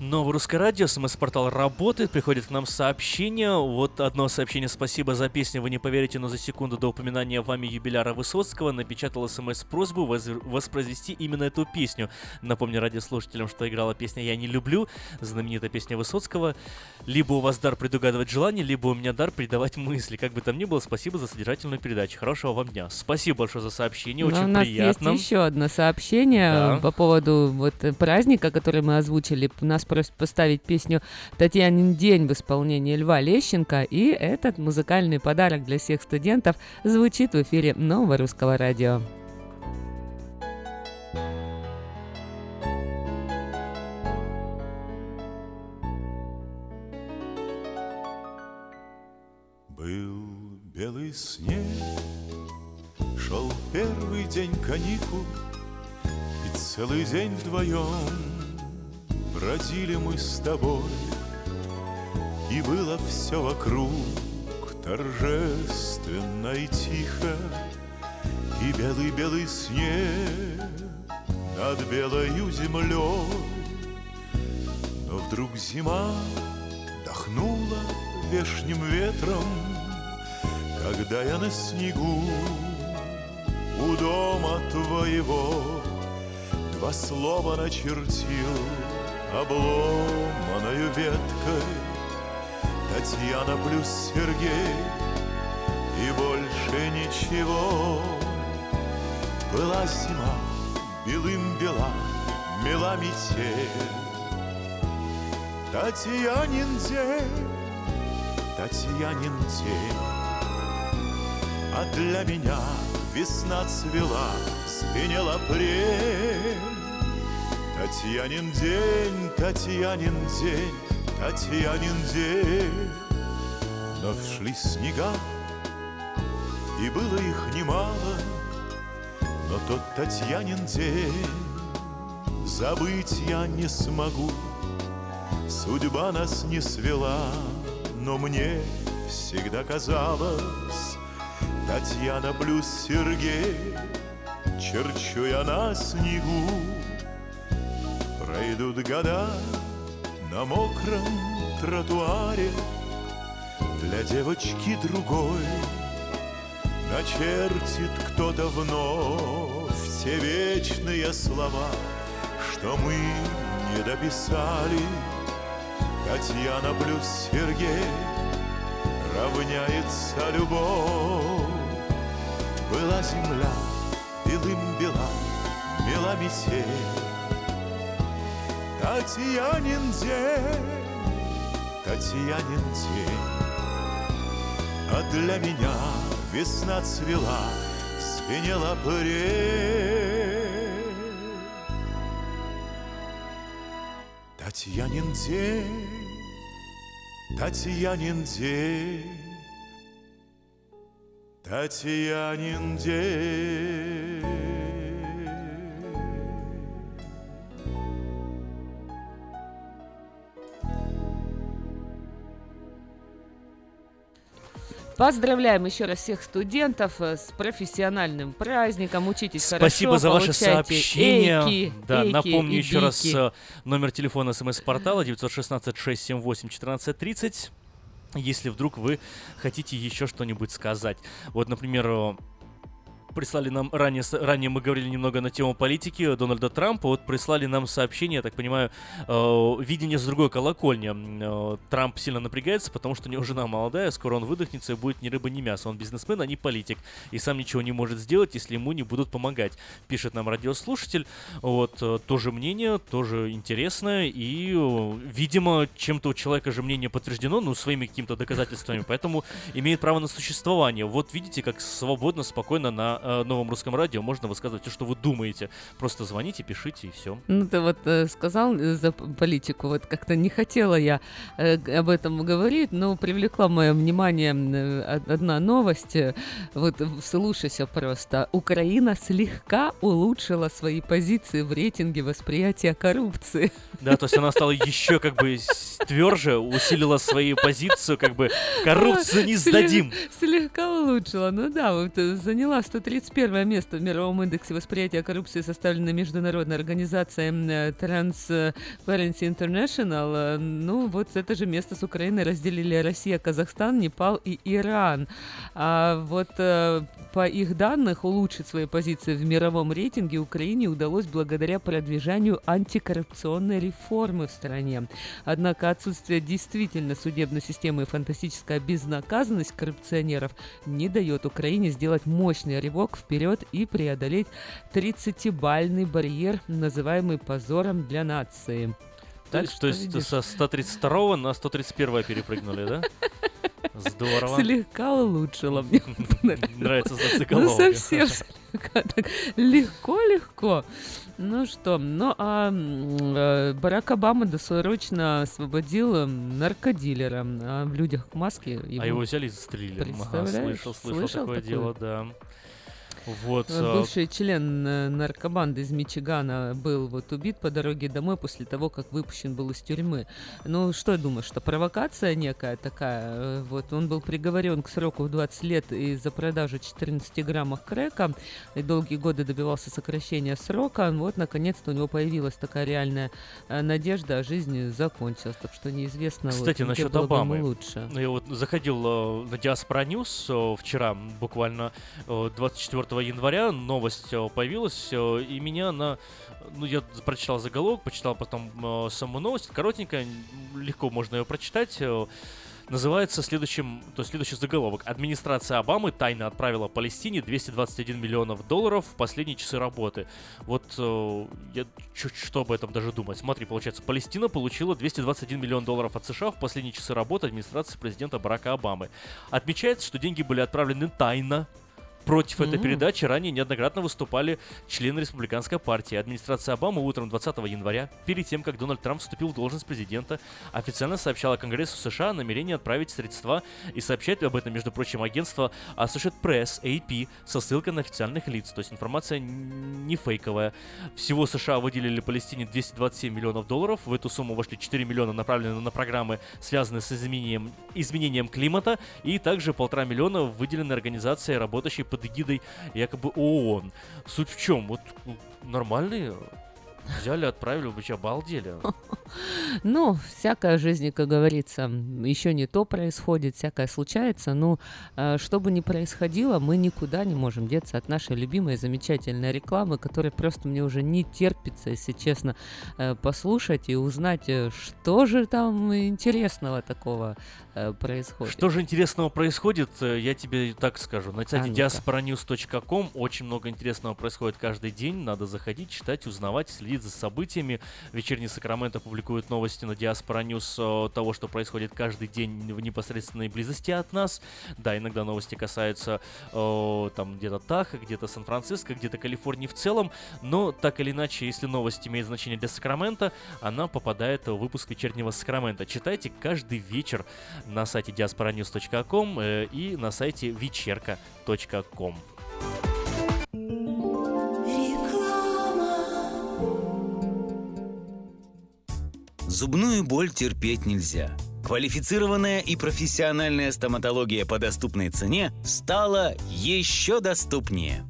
Новое русское радио, смс-портал работает, приходит к нам сообщение. Вот одно сообщение «Спасибо за песню, вы не поверите, но за секунду до упоминания вами юбиляра Высоцкого напечатал смс-просьбу воспроизвести именно эту песню. Напомню радиослушателям, что играла песня «Я не люблю», знаменитая песня Высоцкого. Либо у вас дар предугадывать желание, либо у меня дар передавать мысли. Как бы там ни было, спасибо за содержательную передачу. Хорошего вам дня. Спасибо большое за сообщение, Но очень у нас приятно. есть еще одно сообщение Да. по поводу вот э, праздника, который мы озвучили. Нас просят поставить песню «Татьянин день» в исполнении Льва Лещенко. И этот музыкальный подарок для всех студентов звучит в эфире Нового Русского Радио. Был белый снег, шел первый день каникул, И целый день вдвоем бродили мы с тобой, И было все вокруг торжественно и тихо, И белый-белый снег над белою землей. Но вдруг зима дохнула вешним ветром, Когда я на снегу у дома твоего Два слова начертил обломаною веткой. Татьяна плюс Сергей и больше ничего. Была зима, белым бела, мела метель. Татьянин день, Татьянин день. А для меня весна цвела, звенела апрель Татьянин день, Татьянин день, Татьянин день. Но шли снега, и было их немало Но тот Татьянин день забыть я не смогу. Судьба нас не свела, но мне всегда казалось Татьяна плюс Сергей, черчу я на снегу Пройдут года на мокром тротуаре. Для девочки другой Начертит кто-то вновь Все вечные слова Что мы не дописали. Татьяна плюс Сергей Равняется любовь. Была земля белым бела Мела метель Татьянин день Татьянин день. А для меня весна цвела Звенела апрель Татьянин день Татьянин день. Татьянин день Поздравляем еще раз всех студентов э, с профессиональным праздником. Учитесь Спасибо хорошо, за ваше сообщение. эйки, да, эйки напомню еще раз бики. э, номер телефона смс-портала 916-678-1430. Если вдруг вы хотите еще что-нибудь сказать. Вот, например, э, прислали нам ранее, ранее мы говорили немного на тему политики Дональда Трампа, вот прислали нам сообщение, я так понимаю, э, видение с другой колокольни. Э, Трамп сильно напрягается, потому что у него жена молодая, скоро он выдохнется и будет ни рыба, ни мясо. Он бизнесмен, а не политик, и сам ничего не может сделать, если ему не будут помогать. Пишет нам радиослушатель. Вот, э, тоже мнение, тоже интересное, и, э, видимо, чем-то у человека же мнение подтверждено, ну, своими какими-то доказательствами, поэтому имеет право на существование. Вот видите, как свободно, спокойно на э, новом русском радио можно высказывать все, что вы думаете. Просто звоните, пишите и все. Ну, ты вот э, сказал э, за политику, вот как-то не хотела я э, об этом говорить, но привлекла мое внимание э, од- одна новость. Вот слушайся просто. Украина слегка улучшила свои позиции в рейтинге восприятия коррупции. Да, то есть она стала еще как бы тверже, усилила свою позицию, как бы коррупцию не сдадим. Слегка улучшила, ну да, вот заняла 103 31 место в мировом индексе восприятия коррупции, составленной международной организацией Transparency International. Ну, вот это же место с Украиной разделили Россия, Казахстан, Непал и Иран. А вот э, по их данных улучшить свои позиции в мировом рейтинге Украине удалось благодаря продвижению антикоррупционной реформы в стране. Однако отсутствие действительно судебной системы и фантастическая безнаказанность коррупционеров не дает Украине сделать мощный рывок вперед и преодолеть 30-бальный барьер, называемый позором для нации. Так то есть видишь, со 132 на 131 перепрыгнули, да? Здорово. Слегка улучшила мне. Нравится Ну, зацикловка. совсем слегка. Легко-легко. Ну что, ну а э, Барак Обама досрочно освободил наркодилера. А в людях в маске А его взяли и застрелили. Ага, слышал, слышал Слышал такое такое? дело, да. Вот. Э, а, Бывший член э, наркобанды из Мичигана был вот убит по дороге домой после того, как выпущен был из тюрьмы. Ну, что думаешь, что провокация некая такая? Э, Вот, он был приговорен к сроку в 20 лет из-за продажи 14 граммов крека и долгие годы добивался сокращения срока. Вот, наконец-то у него появилась такая реальная надежда, а жизнь закончилась. Так что неизвестно, вот, Кстати, где насчет Обамы. лучше. Я вот заходил на Диаспора News вчера, буквально э, 24 января, новость э, появилась, э, и меня она... Ну, я прочитал заголовок, почитал потом э, саму новость, коротенькая, легко можно ее прочитать. Называется следующим, то есть следующий заголовок. Администрация Обамы тайно отправила Палестине 221 миллионов долларов в последние часы работы. Вот э, я чуть что об этом даже думать. Смотри, получается, Палестина получила 221 миллион долларов от США в последние часы работы администрации президента Барака Обамы. Отмечается, что деньги были отправлены тайно. Против этой М. передачи ранее неоднократно выступали члены республиканской партии. Администрация Обамы утром 20 января, перед тем, как Дональд Трамп вступил в должность президента, официально сообщала Конгрессу США о намерении отправить средства и сообщает об этом, между прочим, агентство Associated Press, AP, со ссылкой на официальных лиц. То есть информация не фейковая. Всего США выделили Палестине 227 миллионов долларов. В эту сумму вошли 4 миллиона, направленные на программы, связанные с изменением, изменением климата, и также полтора миллиона выделены организации, работающей под эгидой якобы ООН. Суть в чем? Вот ну, нормальные взяли, отправили, че, обалдели? Ну, всякая в жизни, как говорится, еще не то происходит, всякое случается. Ну, э, что бы ни происходило, мы никуда не можем деться от нашей любимой замечательной рекламы, которая просто мне уже не терпится, если честно, э, послушать и узнать, э, что же там интересного такого происходит. Что же интересного происходит, э, я тебе так скажу. На сайте ну-ка. diasporanews.com очень много интересного происходит каждый день. Надо заходить, читать, узнавать, следить за событиями. Вечерний Сакраменто публикует новости на Diaspora News э, того, что происходит каждый день в непосредственной близости от нас. Да, иногда новости касаются э, там где-то Таха, где-то Сан-Франциско, где-то Калифорнии в целом. Но так или иначе, если новость имеет значение для Сакрамента, она попадает в выпуск вечернего Сакрамента. Читайте каждый вечер на сайте diasporanews.com э, и на сайте вечерка.ком. Зубную боль терпеть нельзя. Квалифицированная и профессиональная стоматология по доступной цене стала еще доступнее.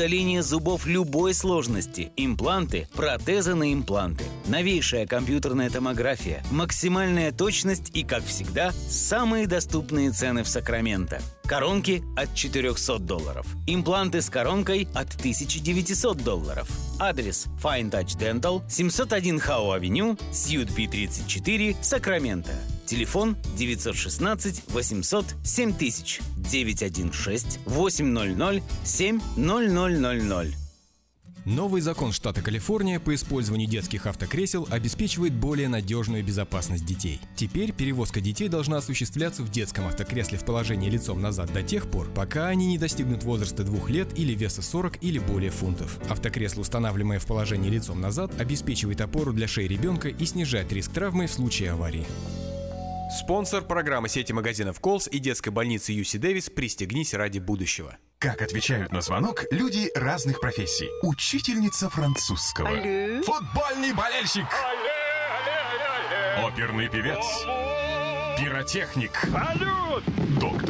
удаление зубов любой сложности, импланты, протезы на импланты, новейшая компьютерная томография, максимальная точность и, как всегда, самые доступные цены в Сакраменто. Коронки от 400 долларов. Импланты с коронкой от 1900 долларов. Адрес Fine Touch Dental, 701 Хау Авеню, Сьют Би 34, Сакраменто. Телефон 916 800 7000 916 800 7000. Новый закон штата Калифорния по использованию детских автокресел обеспечивает более надежную безопасность детей. Теперь перевозка детей должна осуществляться в детском автокресле в положении лицом назад до тех пор, пока они не достигнут возраста двух лет или веса 40 или более фунтов. Автокресло, устанавливаемое в положении лицом назад, обеспечивает опору для шеи ребенка и снижает риск травмы в случае аварии. Спонсор программы сети магазинов Колс и детской больницы Юси Дэвис «Пристегнись ради будущего». Как отвечают на звонок люди разных профессий. Учительница французского. Алле. Футбольный болельщик. Оперный певец. Пиротехник. Салют! Доктор.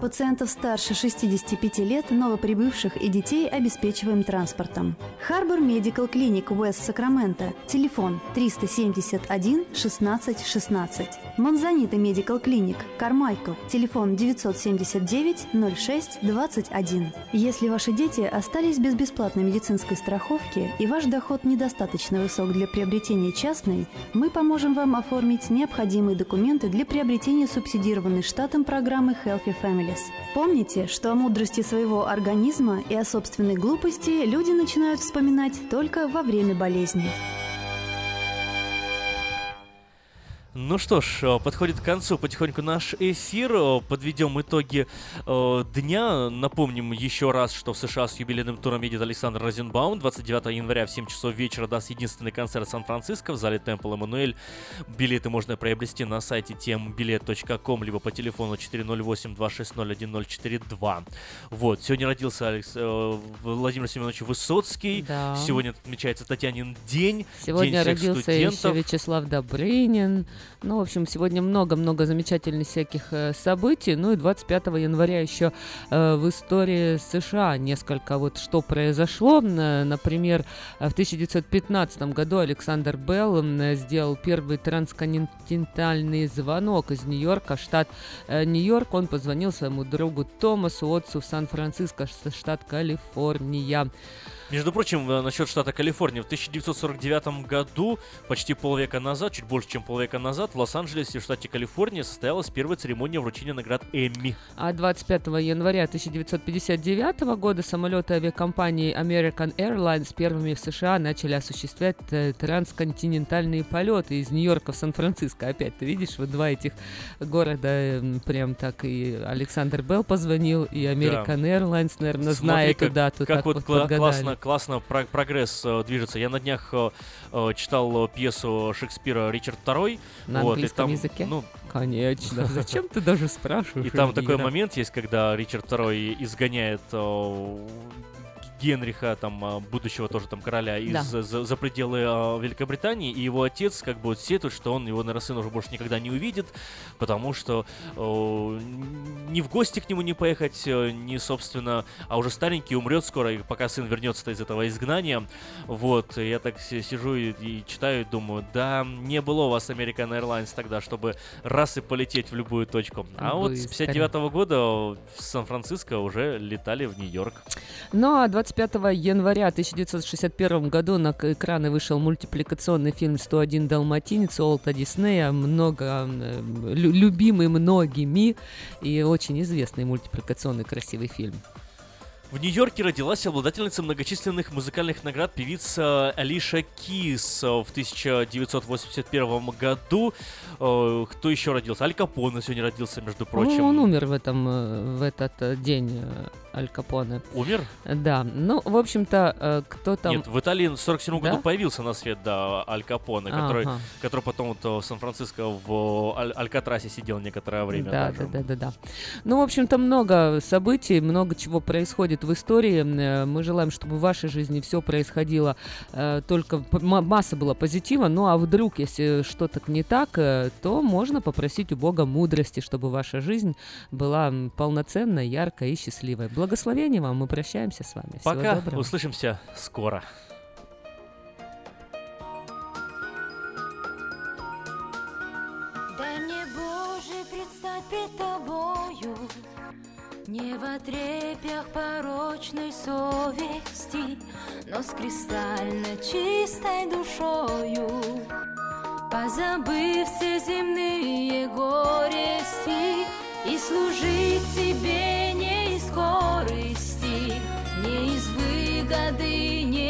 Пациентов старше 65 лет, новоприбывших и детей обеспечиваем транспортом. Харбор Медикал Клиник Уэст Сакраменто. Телефон 371 16 16. Монзанита Медикал Клиник Кармайкл. Телефон 979 06 21. Если ваши дети остались без бесплатной медицинской страховки и ваш доход недостаточно высок для приобретения частной, мы поможем вам оформить необходимые документы для приобретения субсидированной штатом программы Healthy Families. Помните, что о мудрости своего организма и о собственной глупости люди начинают вспоминать только во время болезни. Ну что ж, э, подходит к концу потихоньку наш эфир. Э, Подведем итоги э, дня. Напомним еще раз, что в США с юбилейным туром едет Александр Розенбаум. 29 января в 7 часов вечера даст единственный концерт Сан-Франциско в зале Темпл Эммануэль. Билеты можно приобрести на сайте tembilet.com либо по телефону 408-260-1042. Вот, сегодня родился Алекс, э, Владимир Семенович Высоцкий. Да. Сегодня отмечается Татьянин день. Сегодня день всех родился еще. Вячеслав Добрынин. Ну, в общем, сегодня много-много замечательных всяких э, событий. Ну и 25 января еще э, в истории США несколько вот что произошло. Н- Например, э, в 1915 году Александр Белл сделал первый трансконтинентальный звонок из Нью-Йорка, штат э, Нью-Йорк. Он позвонил своему другу Томасу Отцу в Сан-Франциско, штат Калифорния. Между прочим, э, насчет штата Калифорния, в 1949 году, почти полвека назад, чуть больше, чем полвека назад, в Лос-Анджелесе, в штате Калифорния, состоялась первая церемония вручения наград Эмми. А 25 января 1959 года самолеты авиакомпании American Airlines первыми в США начали осуществлять э, трансконтинентальные полеты из Нью-Йорка в Сан-Франциско. Опять ты видишь, вот два этих города эм, прям так и Александр Белл позвонил, и American Airlines, наверное, зная Смотри, эту дату, как вот вот кла- классно, классно про- прогресс э, движется. Я на днях э, э, читал э, пьесу Шекспира «Ричард II». На вот, английском там, языке? Ну, Конечно. Зачем ты даже спрашиваешь? И там такой момент есть, когда Ричард II изгоняет э, Генриха, там, э, будущего тоже там короля, из, Да. за, за пределы э, Великобритании, и его отец как бы вот сетует, что он его, наверное, сын уже больше никогда не увидит, потому что э, ни в гости к нему не поехать, э, ни, собственно, а уже старенький умрет скоро, и пока сын вернется из этого изгнания. Вот, я так си- сижу и, и читаю, и думаю, да, не было у вас American Airlines тогда, чтобы раз и полететь в любую точку. А вот с Быстро. 59 года в Сан-Франциско уже летали в Нью-Йорк. Ну а 25 января 1961 году на экраны вышел мультипликационный фильм «101 Далматинец» Уолта Диснея, много э, лю- любимый многими и очень известный мультипликационный красивый фильм. В Нью-Йорке родилась обладательница многочисленных музыкальных наград певица Алиша Кис в 1981 году. Э, Кто еще родился? Аль Капоне сегодня родился, между прочим. Ну, он умер в, этом, э, в этот э, день, э, Аль Капоне. Умер? Да, ну, в общем-то, кто там... Нет, в Италии в 47 Да? году появился на свет, да, Аль Капоне, который, Ага. который потом вот в Сан-Франциско в Аль- Алькатрасе сидел некоторое время. Да, даже. да, да, да, да. Ну, в общем-то, много событий, много чего происходит в истории. Мы желаем, чтобы в вашей жизни все происходило только масса была позитива. Ну, а вдруг, если что-то не так, то можно попросить у Бога мудрости, чтобы ваша жизнь была полноценной, яркой и счастливой. Благословения вам, мы прощаемся с вами. Всего Пока, доброго. услышимся скоро. Дай мне, Боже, предстать пред Тобою, Не в отрепьях порочной совести, Но с кристально чистой душою, Позабыв все земные горести, И служить Тебе не из корысти, Не из выгоды